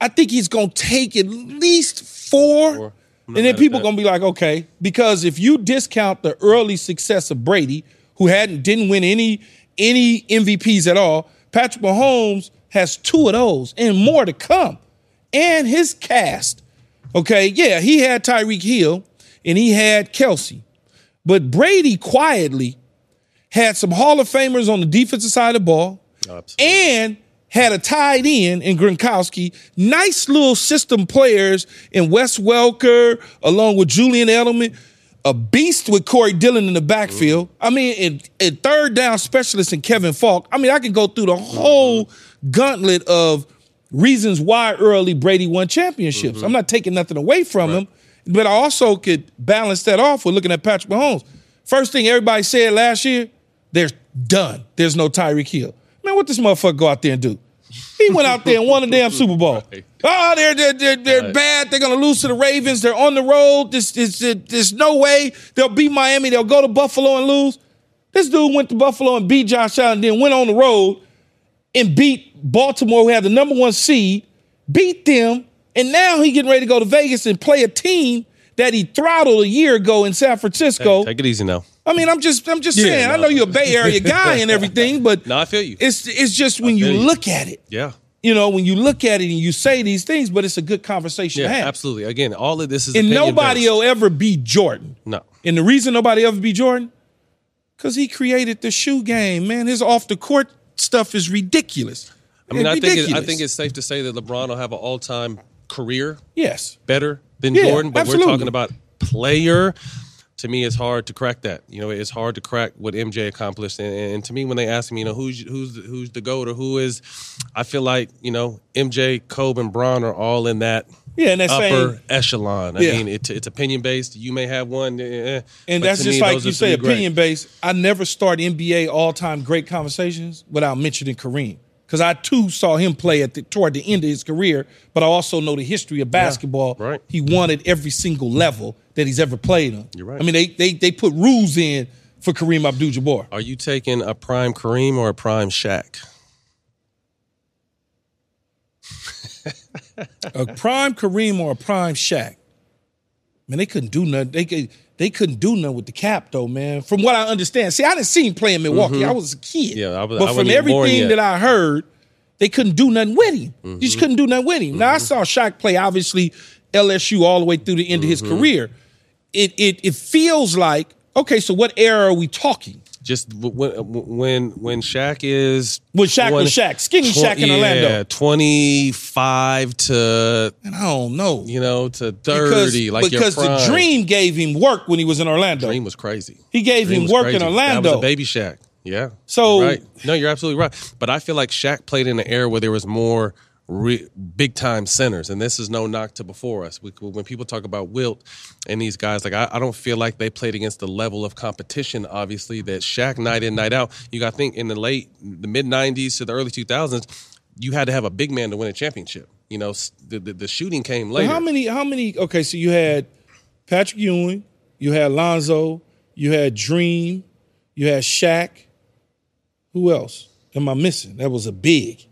I think he's going to take at least four. Four. And then people going to be like, okay, because if you discount the early success of Brady, who hadn't didn't win any any MVPs at all, Patrick Mahomes has two of those and more to come. And his cast, okay, yeah, he had Tyreek Hill and he had Kelce. But Brady quietly had some Hall of Famers on the defensive side of the ball Absolutely. and had a tight end in Gronkowski. Nice little system players in Wes Welker, along with Julian Edelman. A beast with Corey Dillon in the backfield. Mm-hmm. I mean, in third down specialist in Kevin Faulk. I mean, I can go through the whole gauntlet of reasons why early Brady won championships. Mm-hmm. I'm not taking nothing away from him, but I also could balance that off with looking at Patrick Mahomes. First thing everybody said last year, they're done. There's no Tyreek Hill. Man, what this motherfucker go out there and do? He went out there and won a damn Super Bowl. Right. Oh, they're they're they're, they're bad. They're gonna lose to the Ravens. They're on the road. This, this- there's no way they'll beat Miami. They'll go to Buffalo and lose. This dude went to Buffalo and beat Josh Allen, then went on the road and beat Baltimore, who had the number one seed, beat them, and now he getting ready to go to Vegas and play a team that he throttled a year ago in San Francisco. Take it easy now. I mean, I'm just I'm just Yeah, saying. I know you're a Bay Area guy and everything, but No, I feel you. it's it's just when you you. look at it, Yeah. you know, when you look at it and you say these things, but it's a good conversation Yeah, to have. absolutely. Again, all of this is And nobody based. will ever be Jordan. No. And the reason nobody ever be Jordan, because he created the shoe game, man. His off the court stuff is ridiculous. I mean, It's I think it, I think it's safe to say that LeBron will have an all time career yes. better than Yeah, Jordan, but absolutely. we're talking about player. To me, it's hard to crack that. You know, it's hard to crack what MJ accomplished. And, and to me, when they ask me, you know, who's who's the, who's the goat or who is, I feel like you know, MJ, Kobe, and Bron are all in that Yeah, and that upper same echelon. I Yeah. mean, it, it's opinion based. You may have one, eh, And that's just me, like you say, great. opinion based. I never start NBA all time great conversations without mentioning Kareem. Because I too saw him play at the, toward the end of his career, but I also know the history of basketball. right. He won at every single level that he's ever played on. You're right. I mean, they they they put rules in for Kareem Abdul Jabbar. Are you taking a prime Kareem or a prime Shaq? a prime Kareem or a prime Shaq. Man, they couldn't do nothing. They could they couldn't do nothing with the cap though, man. From what I understand, see, I didn't see him play in Milwaukee. I was a kid. Mm-hmm. Yeah, I was- but I from wasn't even born everything that I heard, they couldn't do nothing with him. You Mm-hmm. just couldn't do nothing with him. Now I saw Shaq play obviously LSU all the way through the end of his Mm-hmm. career. It it it feels like Okay, so what era are we talking? Just when when when Shaq is When Shaq was Shaq, skinny Shaq in Orlando. yeah, twenty five to And I don't know. you know to because thirty, like your because the. Dream gave him work when he was in Orlando. Dream was crazy. He gave Dream him work crazy. in Orlando. That was a baby Shaq. Yeah. So- right. No, you're absolutely right. But I feel like Shaq played in an era where there was more re- big time centers, and this is no knock to before us. We, when people talk about Wilt and these guys, like I, I don't feel like they played against the level of competition. Obviously, that Shaq night in night out. You got to think in the late the mid '90s to the early 2000s, you had to have a big man to win a championship. You know, the, the, the shooting came later. how many? How many? Okay, so you had Patrick Ewing, you had Lonzo, you had Dream, you had Shaq. Who else am I missing? That was a big.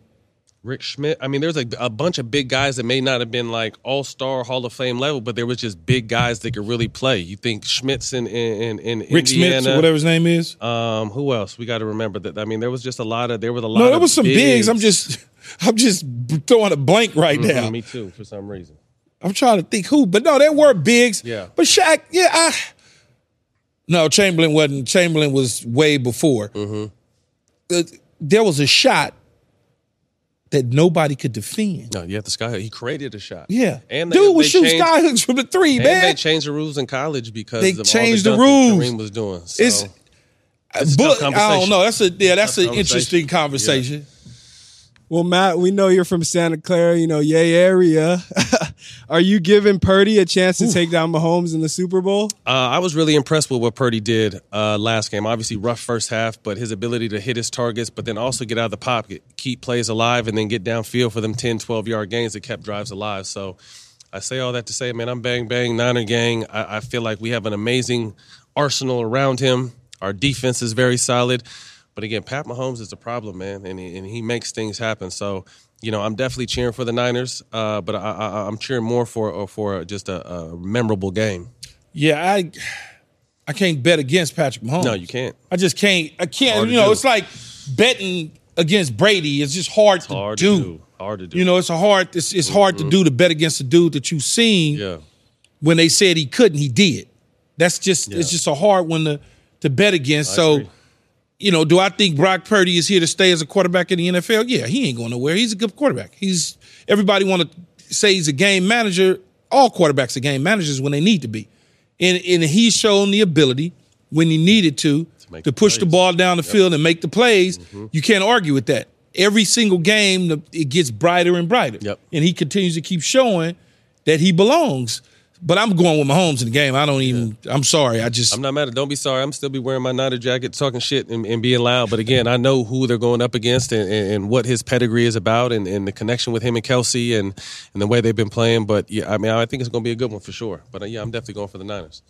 Rick Schmidt. I mean, there's a, a bunch of big guys that may not have been like all star Hall of Fame level, but there was just big guys that could really play. You think Schmitz in in, in, in Rick Indiana, or whatever his name is. Um, who else? We got to remember that. I mean, there was just a lot of there was a lot. No, there was some bigs. I'm just, I'm just throwing a blank right Mhm, now. Me too, for some reason. I'm trying to think who, but no, there were bigs. Yeah. But Shaq, yeah, I. No, Chamberlain wasn't. Chamberlain was way before. Mm-hmm. Uh, there was a shot that nobody could defend. No, yeah, the sky. He created a shot. Yeah, and they, dude was they shooting changed- sky hooks from the three, and man. they changed the rules in college because They of all changed the dunking rules. Kareem was doing. So. It's- It's a But tough I don't know. That's a yeah. That's Tough an interesting conversation. Well, Matt, we know you're from Santa Clara, you know, yay area. Are you giving Purdy a chance to take down Mahomes in the Super Bowl? Uh, I was really impressed with what Purdy did uh, last game. Obviously, rough first half, but his ability to hit his targets, but then also get out of the pocket, keep plays alive, and then get downfield for them 10, 12 yard gains that kept drives alive. So I say all that to say, man, I'm bang, bang, Niner gang. I, I feel like we have an amazing arsenal around him. Our defense is very solid. But again, Pat Mahomes is a problem, man, and he, and he makes things happen. So, you know, I'm definitely cheering for the Niners, uh, but I, I, I'm cheering more for for just a, a memorable game. Yeah, I I can't bet against Patrick Mahomes. No, you can't. I just can't. I can't. Hard You know, it's like betting against Brady. It's just hard, to, hard do. to do. Hard to do. You know, it's a hard. It's, it's hard to do to bet against a dude that you've seen. Yeah. When they said he couldn't, he did. That's just. Yeah. It's just a hard one to to bet against. I so. agree. You know, do I think Brock Purdy is here to stay as a quarterback in the NFL? Yeah, he ain't going nowhere. He's a good quarterback. He's everybody want to say he's a game manager. All quarterbacks are game managers when they need to be, and and he's shown the ability when he needed to to, push the ball down the field and make the plays. Mm-hmm. You can't argue with that. Every single game, it gets brighter and brighter, Yep. and he continues to keep showing that he belongs. But I'm going with Mahomes in the game. I don't even. I'm sorry. I just. I'm not mad at. Don't be sorry. I'm still be wearing my Niner jacket, talking shit and, and being loud. But again, I know who they're going up against and, and, and what his pedigree is about, and, and the connection with him and Kelce, and and the way they've been playing. But yeah, I mean, I think it's going to be a good one for sure. But uh, yeah, I'm definitely going for the Niners.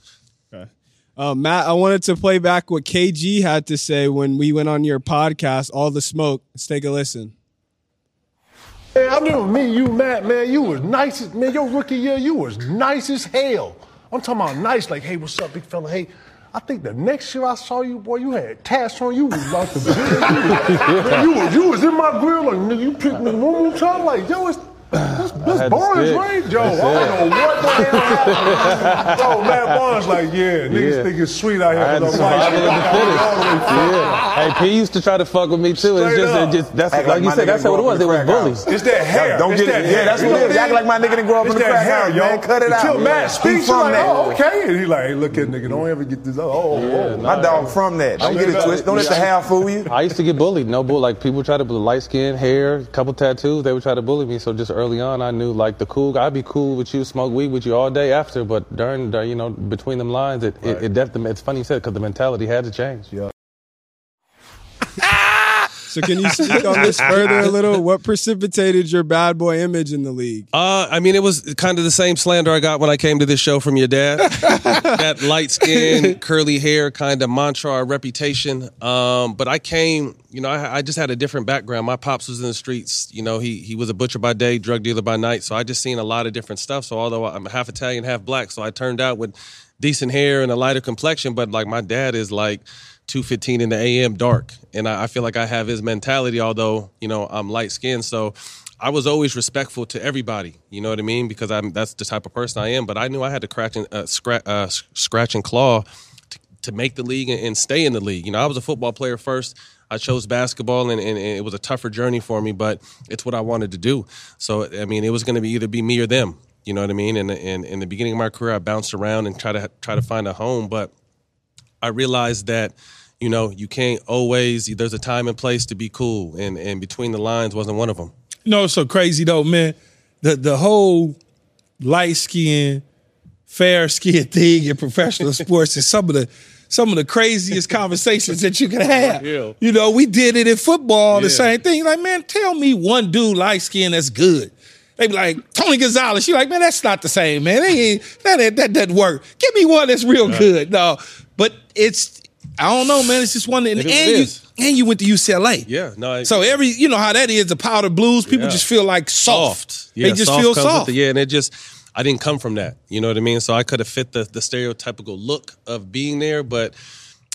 Uh, Matt, I wanted to play back what KG had to say when we went on your podcast, All the Smoke. Let's take a listen. Man, I remember me, you, Matt, man, you was nice as, man, your rookie year, you was nice as hell. I'm talking about nice, like, hey, what's up, big fella? Hey, I think the next year I saw you, boy, you had tats on you. Was like the man, you, was, you was in my grill, like, nigga, you picked me one more time, like, yo, it's, this, this had to Barnes, stick. right? Yo, I don't know what the hell happened. Oh, yo, Matt Barnes, like, yeah, niggas Yeah. think it's sweet out here. I had to 'cause I'm white. survival of the fittest. Yeah. Hey, P used to try to fuck with me too. It's just, up. it just that's like, like you said. That's grew what it was. in It was bullies. house. It's that hair. Don't It's get that it. hair. Yeah, that's You what know it is. what Act like my nigga didn't grow up in It's the that crack hair, house, yo. man. Cut it out. Until Matt Yeah. speaks, He you from like, that. oh, okay. And he like, hey, look at nigga, don't ever get this. Oh, oh, oh. My dog from that. Don't get it twisted. Don't let the hair fool you. I used to get bullied. No bull. Like people try to bully light skin, hair, couple tattoos. They would try to bully me. So just early on, I knew like the cool. I'd be cool with you, smoke weed with you all day after. But during, you know, between them lines, it it, it definitely. It's funny you said because the mentality had to change. Yeah. So can you speak on this further a little? What precipitated your bad boy image in the league? Uh, I mean, it was kind of the same slander I got when I came to this show from your dad. that light skin, curly hair kind of mantra or reputation. Um, but I came, you know, I, I just had a different background. My pops was in the streets. You know, he he was a butcher by day, drug dealer by night. So I just seen a lot of different stuff. So although I'm half Italian, half black, so I turned out with decent hair and a lighter complexion. But like my dad is like. 215 in the AM dark. And I, I feel like I have his mentality, although, you know, I'm light skinned. So I was always respectful to everybody. You know what I mean? Because I'm that's the type of person I am. But I knew I had to scratch and uh, scratch, uh, scratch and claw to, to make the league and, and stay in the league. You know, I was a football player first. I chose basketball, and, and, and it was a tougher journey for me, but it's what I wanted to do. So, I mean, it was going to be either be me or them. You know what I mean? And, and in the beginning of my career, I bounced around and try to try to find a home, but I realized that you know you can't always. There's a time and place to be cool, and and between the lines wasn't one of them. You know, it's so crazy though, man. The the whole light skin, fair skin thing in professional sports is some of the some of the craziest conversations that you can have. Yeah. You know, we did it in football, the same thing. Like, man, tell me one dude light skin that's good. They be like Tony Gonzalez. She like, man, that's not the same, man. That ain't- that doesn't work. Give me one that's real good. No, but it's I don't know, man. It's just one, and, and you and you went to UCLA. Yeah, no. I- So every, you know how that is, the powder blues, people Yeah. just feel like soft. Yeah, they just soft feel soft. the- yeah, and it just I didn't come from that. You know what I mean? So I could have fit the the stereotypical look of being there, but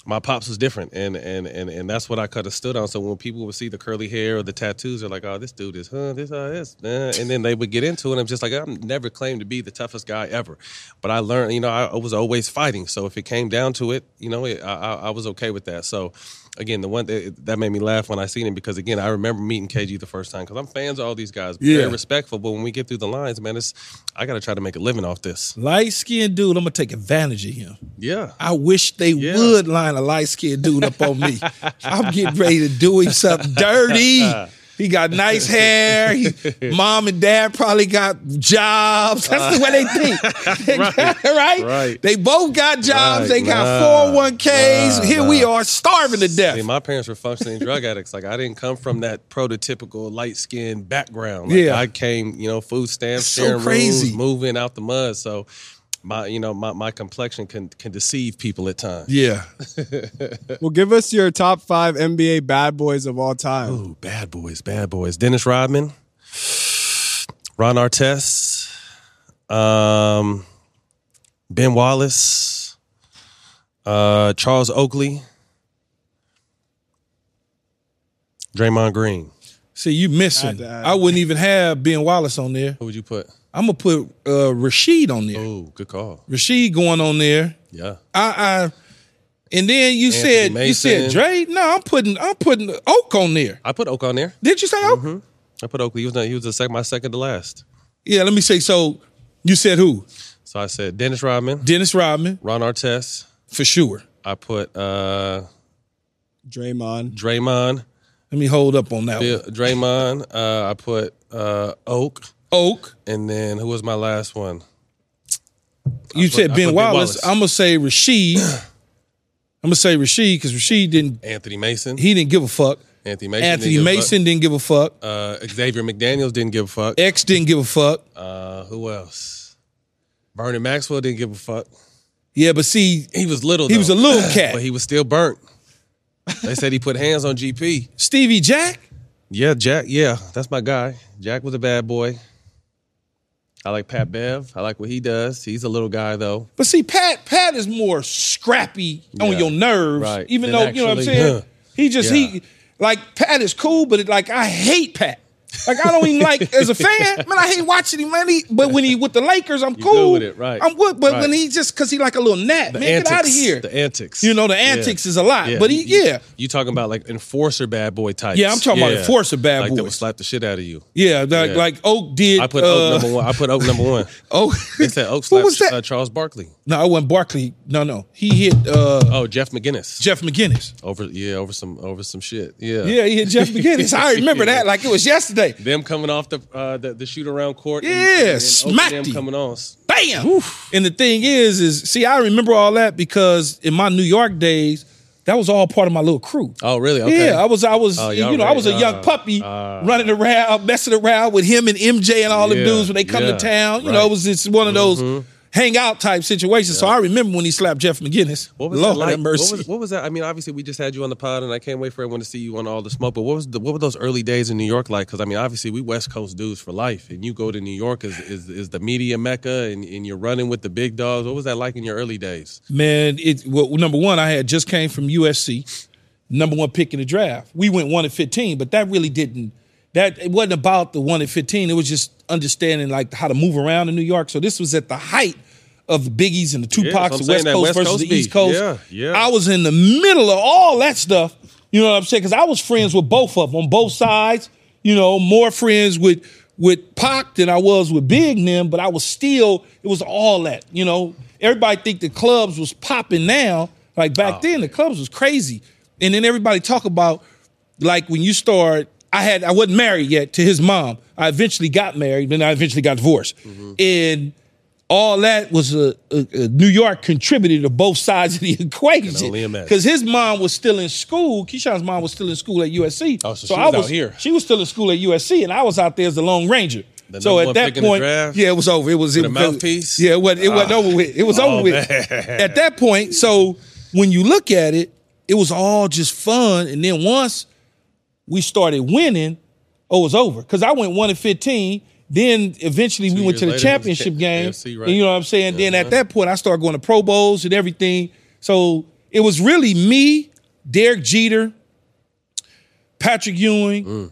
my pops was different, and and and and that's what I could have stood on. So when people would see the curly hair or the tattoos, they're like, "Oh, this dude is, huh? This, uh, this," uh, and then they would get into it. I'm just like, I'm never claimed to be the toughest guy ever, but I learned, you know, I, was always fighting. So if it came down to it, you know, it, I, I I was okay with that. So again, the one that, that made me laugh when I seen him because again, I remember meeting KG the first time because I'm fans of all these guys, Yeah. very respectful. But when we get through the lines, man, it's I got to try to make a living off this. Light skinned dude, I'm gonna take advantage of him. Yeah. I wish they Yeah. would line a light skinned dude up on me. I'm getting ready to do him something dirty. He got nice hair. He, mom and dad probably got jobs. That's the way they uh, think. right. Right. They both got jobs. Right. They got Nah. 401ks. Nah, Here we are starving to death. See, my parents were functioning drug addicts. Like I didn't come from that prototypical light skinned background. Like, Yeah. I came, you know, food stamps, So sharing crazy. rooms, moving out the mud. So my, you know, my, my complexion can can deceive people at times. Yeah. Well, give us your top five NBA bad boys of all time. Ooh, bad boys, bad boys. Dennis Rodman, Ron Artest, um, Ben Wallace, uh, Charles Oakley, Draymond Green. See, you missing. Had. I wouldn't even have Ben Wallace on there. Who would you put? I'm gonna put uh, Rasheed on there. Oh, good call. Rasheed going on there. Yeah. I, I and then you Anthony said you said Mason. Dre. No, I'm putting I'm putting Oak on there. I put Oak on there. Did you say Oak? Mm-hmm. I put Oak. He was not, he was the second, my second to last. Yeah. Let me say. So you said who? So I said Dennis Rodman, Dennis Rodman Ron Artest. for sure. I put uh, Draymond. Draymond, Let me hold up on that Bill, one. Draymond. Uh, I put uh, Oak, Oak. and then who was my last one? You put- said Ben Ben Wallace. Wallace. I'm gonna say Rasheed. I'm gonna say Rasheed because Rasheed didn't. Anthony Mason. He didn't give a fuck. Anthony Mason. Anthony didn't give a Mason didn't give a fuck. fuck. Uh, Xavier McDaniels didn't give a fuck. X didn't give a fuck. Uh, who else? Bernie Maxwell didn't give a fuck. Yeah, but see, He was little. he was a little cat. but he was still burnt. They said he put hands on GP. Stevie Jack. Yeah, Jack. Yeah, that's my guy. Jack was a bad boy. I like Pat Bev. I like what he does. He's a little guy though. But see, Pat Pat is more scrappy on your nerves. Right. Even though you know what I'm saying. huh. He just Yeah. he like Pat is cool, but it, like I hate Pat. Like I don't even like as a fan, man. I hate watching him, man. He, but when he with the Lakers, I'm You cool good with it, right. I'm good. But Right. when he just because he like a little gnat, The man, antics. get out of here. The antics. You know, the Yeah. antics is a lot. But he, you- yeah, You talking about like enforcer bad boy types? Yeah, I'm talking about enforcer bad boy. like That would slap the shit out of you. yeah, like, Yeah. like Oak did. I put uh, Oak number one. I put Oak number one. Oak. They said Oak slapped? Uh, Charles Barkley. no, I wasn't Barkley. No, no, he hit uh, Oh, Jeff McInnis. Jeff McInnis. over yeah over some over some shit. Yeah. Yeah, he hit Jeff McInnis. I remember that like it was yesterday. Them coming off the uh, the, the shoot around court. and- Yeah, and, and Oak smacked them coming on. Bam. And the thing is, is see, I remember all that because in my New York days, that was all part of my little crew. Oh, really? Okay. Yeah, I was, I was, Oh, you y'all know, I was a young Uh, puppy uh, running around, messing around with him and MJ and all them Yeah, dudes when they come yeah, to town. You know, right. Mm-hmm. it was just one of those hangout type situations. So I remember when he slapped Jeff McInnis. What was Lord that like? mercy. What was, what was that? I mean, obviously, we just had you on the pod, and I can't wait for everyone to see you on all the smoke. But what was the, what were those early days in New York like? Because I mean, obviously, we West Coast dudes for life, and you go to New York is is, is the media mecca, and, and you're running with the big dogs. What was that like in your early days? Man, it well, number one, I had just came from USC, number one pick in the draft. We went one at fifteen, but that really didn't. That it wasn't about the one at fifteen. It was just understanding like how to move around in New York. So this was at the height of the Biggies and the Yeah, Tupacs, so the West Coast West versus Coast the. East Coast. Yeah, yeah. I was in the middle of all that stuff. You know what I'm saying? Because I was friends with both of them on both sides. You know, more friends with with Pac than I was with Big them, but I was still. It was all that. You know, everybody think the clubs was popping now. Like back Oh. then, the clubs was crazy, and then everybody talk about like when you start. I had I wasn't married yet to his mom. I eventually got married, then I eventually got divorced, Mm-hmm. and all that was a, a, a New York contributed to both sides of the equation. Because his mom was still in school. Keyshawn's mom was still in school at USC. Oh, so she I was out here. She was still in school at USC, and I was out there as the Lone Ranger. The so at that the point, yeah, it was over. It was it a mouthpiece? Yeah, it wasn't, it wasn't Ah. over with. It was Oh, over with at that point. So when you look at it, it was all just fun. And then once we started winning, oh, it was over. Because I went one and fifteen. Then eventually we went to the years later, it was championship cha- game. AFC, right? And you know what I'm saying? Then at Uh-huh. that point, I started going to Pro Bowls and everything. So it was really me, Derek Jeter, Patrick Ewing, Mm.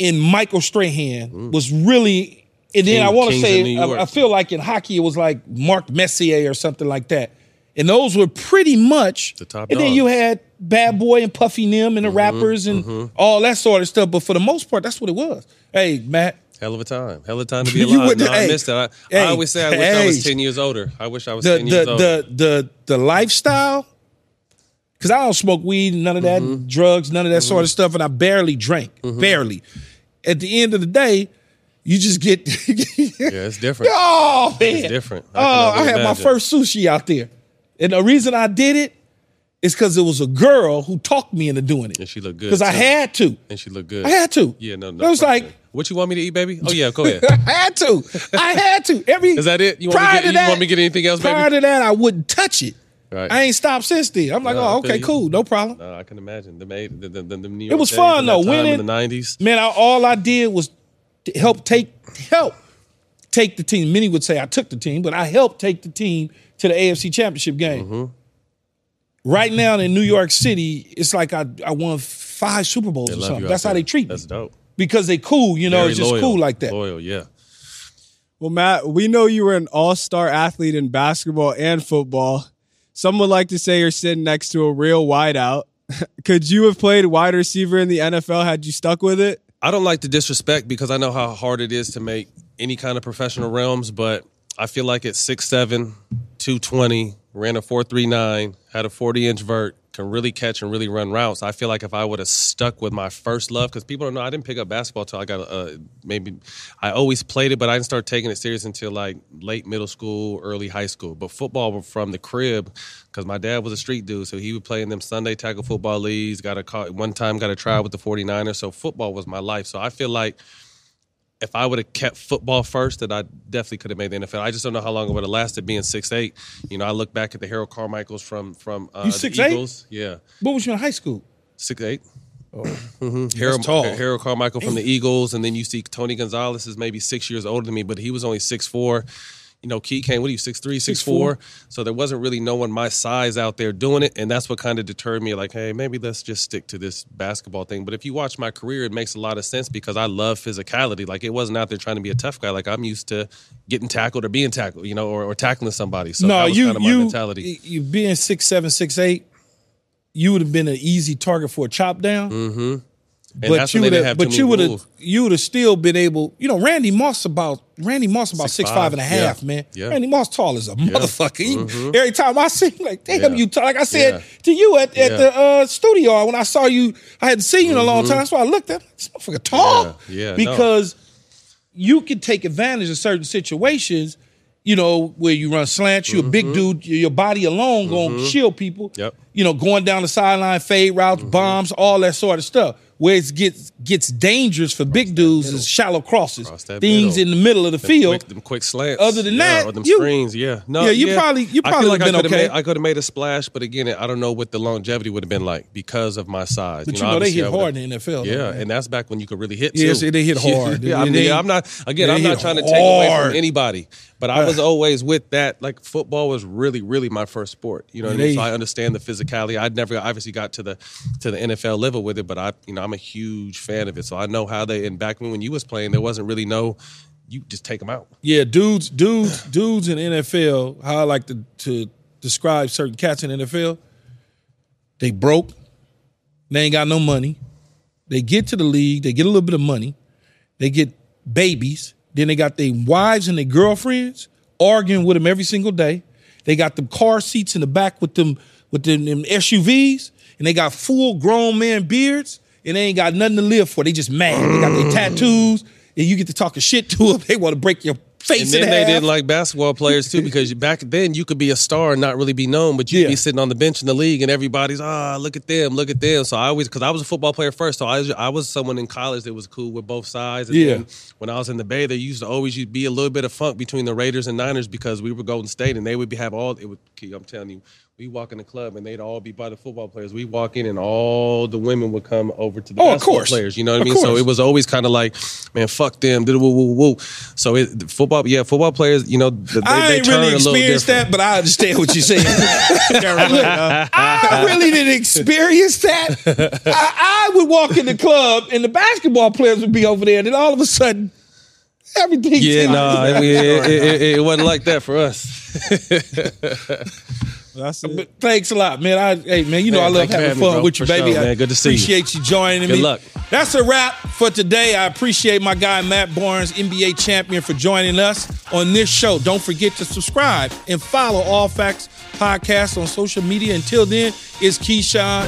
and Michael Strahan was really. And then King- I want to say, I, I feel like in hockey it was like Mark Messier or something like that. And those were pretty much The top And then you had Bad Boy and Puffy Nim and the rappers and mhm. all that sort of stuff. But for the most part, that's what it was. Hey, Matt. Hell of a time. Hell of a time to be alive. no, I hey, missed it. I, hey, I always say I wish I was 10 years older. I wish I was the 10 years the, older. the the the lifestyle because I don't smoke weed, none of that, Mm-hmm. drugs, none of that sort of stuff, and I barely drank, barely. At the end of the day, you just get. yeah, it's different. oh man, It's different. Oh, can I had my first sushi out there, and the reason I did it is because it was a girl who talked me into doing it. And she looked good. Because I had to. And she looked good. I had to. Yeah, no, no. It was question. like- what you want me to eat, baby? Oh yeah, go ahead. I had to. I had to. Every Is that it? You want, me prior to, get, to you want me get anything else, Prior baby? to that, I wouldn't touch it. Right. I ain't stopped since then. I'm like, No, oh, okay, cool, no problem. No, I can imagine. The, made, the, the, the, the New It was fun though. Winning in the 90s. Man, I, all I did was help take help take the team. Many would say I took the team, but I helped take the team to the AFC Championship game. Mm-hmm. Right now in New York City, it's like I I won five Super Bowls They or something. That's how there. they treat me That's dope. because they cool. You know, Very it's just loyal. cool like that. Loyal, yeah. Well, Matt, we know you were an all-star athlete in basketball and football. Some would like to say you're sitting next to a real wideout. Could you have played wide receiver in the NFL had you stuck with it? I don't like to disrespect because I know how hard it is to make any kind of professional realms, but I feel like at 6'7, 220, ran a 439, had a 40 inch vert, can really catch and really run routes. I feel like if I would have stuck with my first love, because people don't know, I didn't pick up basketball until I got uh, maybe, I always played it, but I didn't start taking it serious until like late middle school, early high school. But football from the crib, because my dad was a street dude, so he would play in them Sunday tackle football leagues. Got a call, one time got a try with the 49ers, so football was my life. So I feel like if I would have kept football first, that I definitely could have made the NFL. I just don't know how long it would have lasted being six eight. You know, I look back at the Harold Carmichaels from from uh, You the 6'8"? Eagles. Yeah, What was you in high school? six eight. Mm-hmm. Harold, tall. Harold Carmichael from the Eagles, and then you see Tony Gonzalez is maybe six years older than me, but he was only six four. You know, Key came. What are you six three, six four? So there wasn't really no one my size out there doing it, and that's what kind of deterred me. Like, hey, maybe let's just stick to this basketball thing. But if you watch my career, it makes a lot of sense because I love physicality. Like, it wasn't out there trying to be a tough guy. Like I'm used to getting tackled or being tackled, you know, or, or tackling somebody. So no, that was you kind of my you mentality. you being six seven six eight, you would have been an easy target for a chop down. Mm-hmm. And but you would have, but you would have, you would have still been able. You know, Randy Moss about Randy Moss about six 6'5", five and a half, yeah, man. yeah. Randy Moss tall as a motherfucker. He- Mhm. Every time I see him, like, damn, Yeah. you tall. Like I said Yeah. to you at, at Yeah. the uh, studio when I saw you, I hadn't seen you in a long time. That's why I looked at him. This motherfucker tall. Mm-hmm. Yeah, yeah, no. because you can take advantage of certain situations. You know, where you run slants, you're a big dude, your body alone gonna shield people. Mm-hmm. Yep. Mm-hmm. You know, going down the sideline, fade routes, bombs, all that sort of stuff. Where it gets gets dangerous for big dudes is shallow crosses, Cross things middle. in the middle of the Them field. quick, them quick slants. Other than yeah, that, or them you- screens, yeah, no, Yeah, you probably- you probably like been I could have okay. made, I could have made a splash, but again, I don't know what the longevity would have been like because of my size. But you know, know, they hit hard in the NFL. Yeah, man. and that's back when you could really hit. Yes, too. they hit hard. yeah, I mean, I'm not again. I'm not trying to take away from anybody, but I was always with that. Like football was really, really my first sport. You know what I mean? So I understand the physicality. I'd never obviously got to the to the NFL level with it, but I, you know, I'm a huge fan of it. So I know how they. And back when when you was playing, there wasn't really no you just take them out. Yeah, dudes, dudes, dudes in NFL. How I like to to describe certain cats in NFL. They broke. They ain't got no money. They get to the league. They get a little bit of money. They get babies. Then they got their wives and their girlfriends arguing with them every single day. They got them car seats in the back with them with them, them SUVs, and they got full grown man beards, and they ain't got nothing to live for. They just mad. They got their mm. tattoos, and you get to talking shit to them. They want to break your face And then they half. didn't like basketball players too because back then you could be a star and not really be known, but you'd Yeah. be sitting on the bench in the league and everybody's ah look at them, look at them. So I always because I was a football player first, so I was, I was someone in college that was cool with both sides. And Yeah. then when I was in the Bay, there used to always be a little bit of funk between the Raiders and Niners because we were Golden State and they would be, have all it would. I'm telling you. We walk in the club and they'd all be by the football players. We walk in and all the women would come over to the Oh, basketball players. You know what I mean? So it was always kind of like, man, fuck them. Woo, woo, woo. So it, football, yeah, football players, you know, they, I they ain't really experienced that, but I understand what you're saying. Uh. I really didn't experience that. I, I would walk in the club and the basketball players would be over there, and then all of a sudden, everything. Yeah, no, I mean, it, it, it, it wasn't like that for us. That's it. Thanks a lot, man. I, hey, man, you know Man, I love having having me, fun with you, For baby. sure, man. Good to see you. Appreciate you joining Good me. luck. That's a wrap for today. I appreciate my guy Matt Barnes, NBA champion, for joining us on this show. Don't forget to subscribe and follow All Facts Podcast on social media. Until then, it's Keyshawn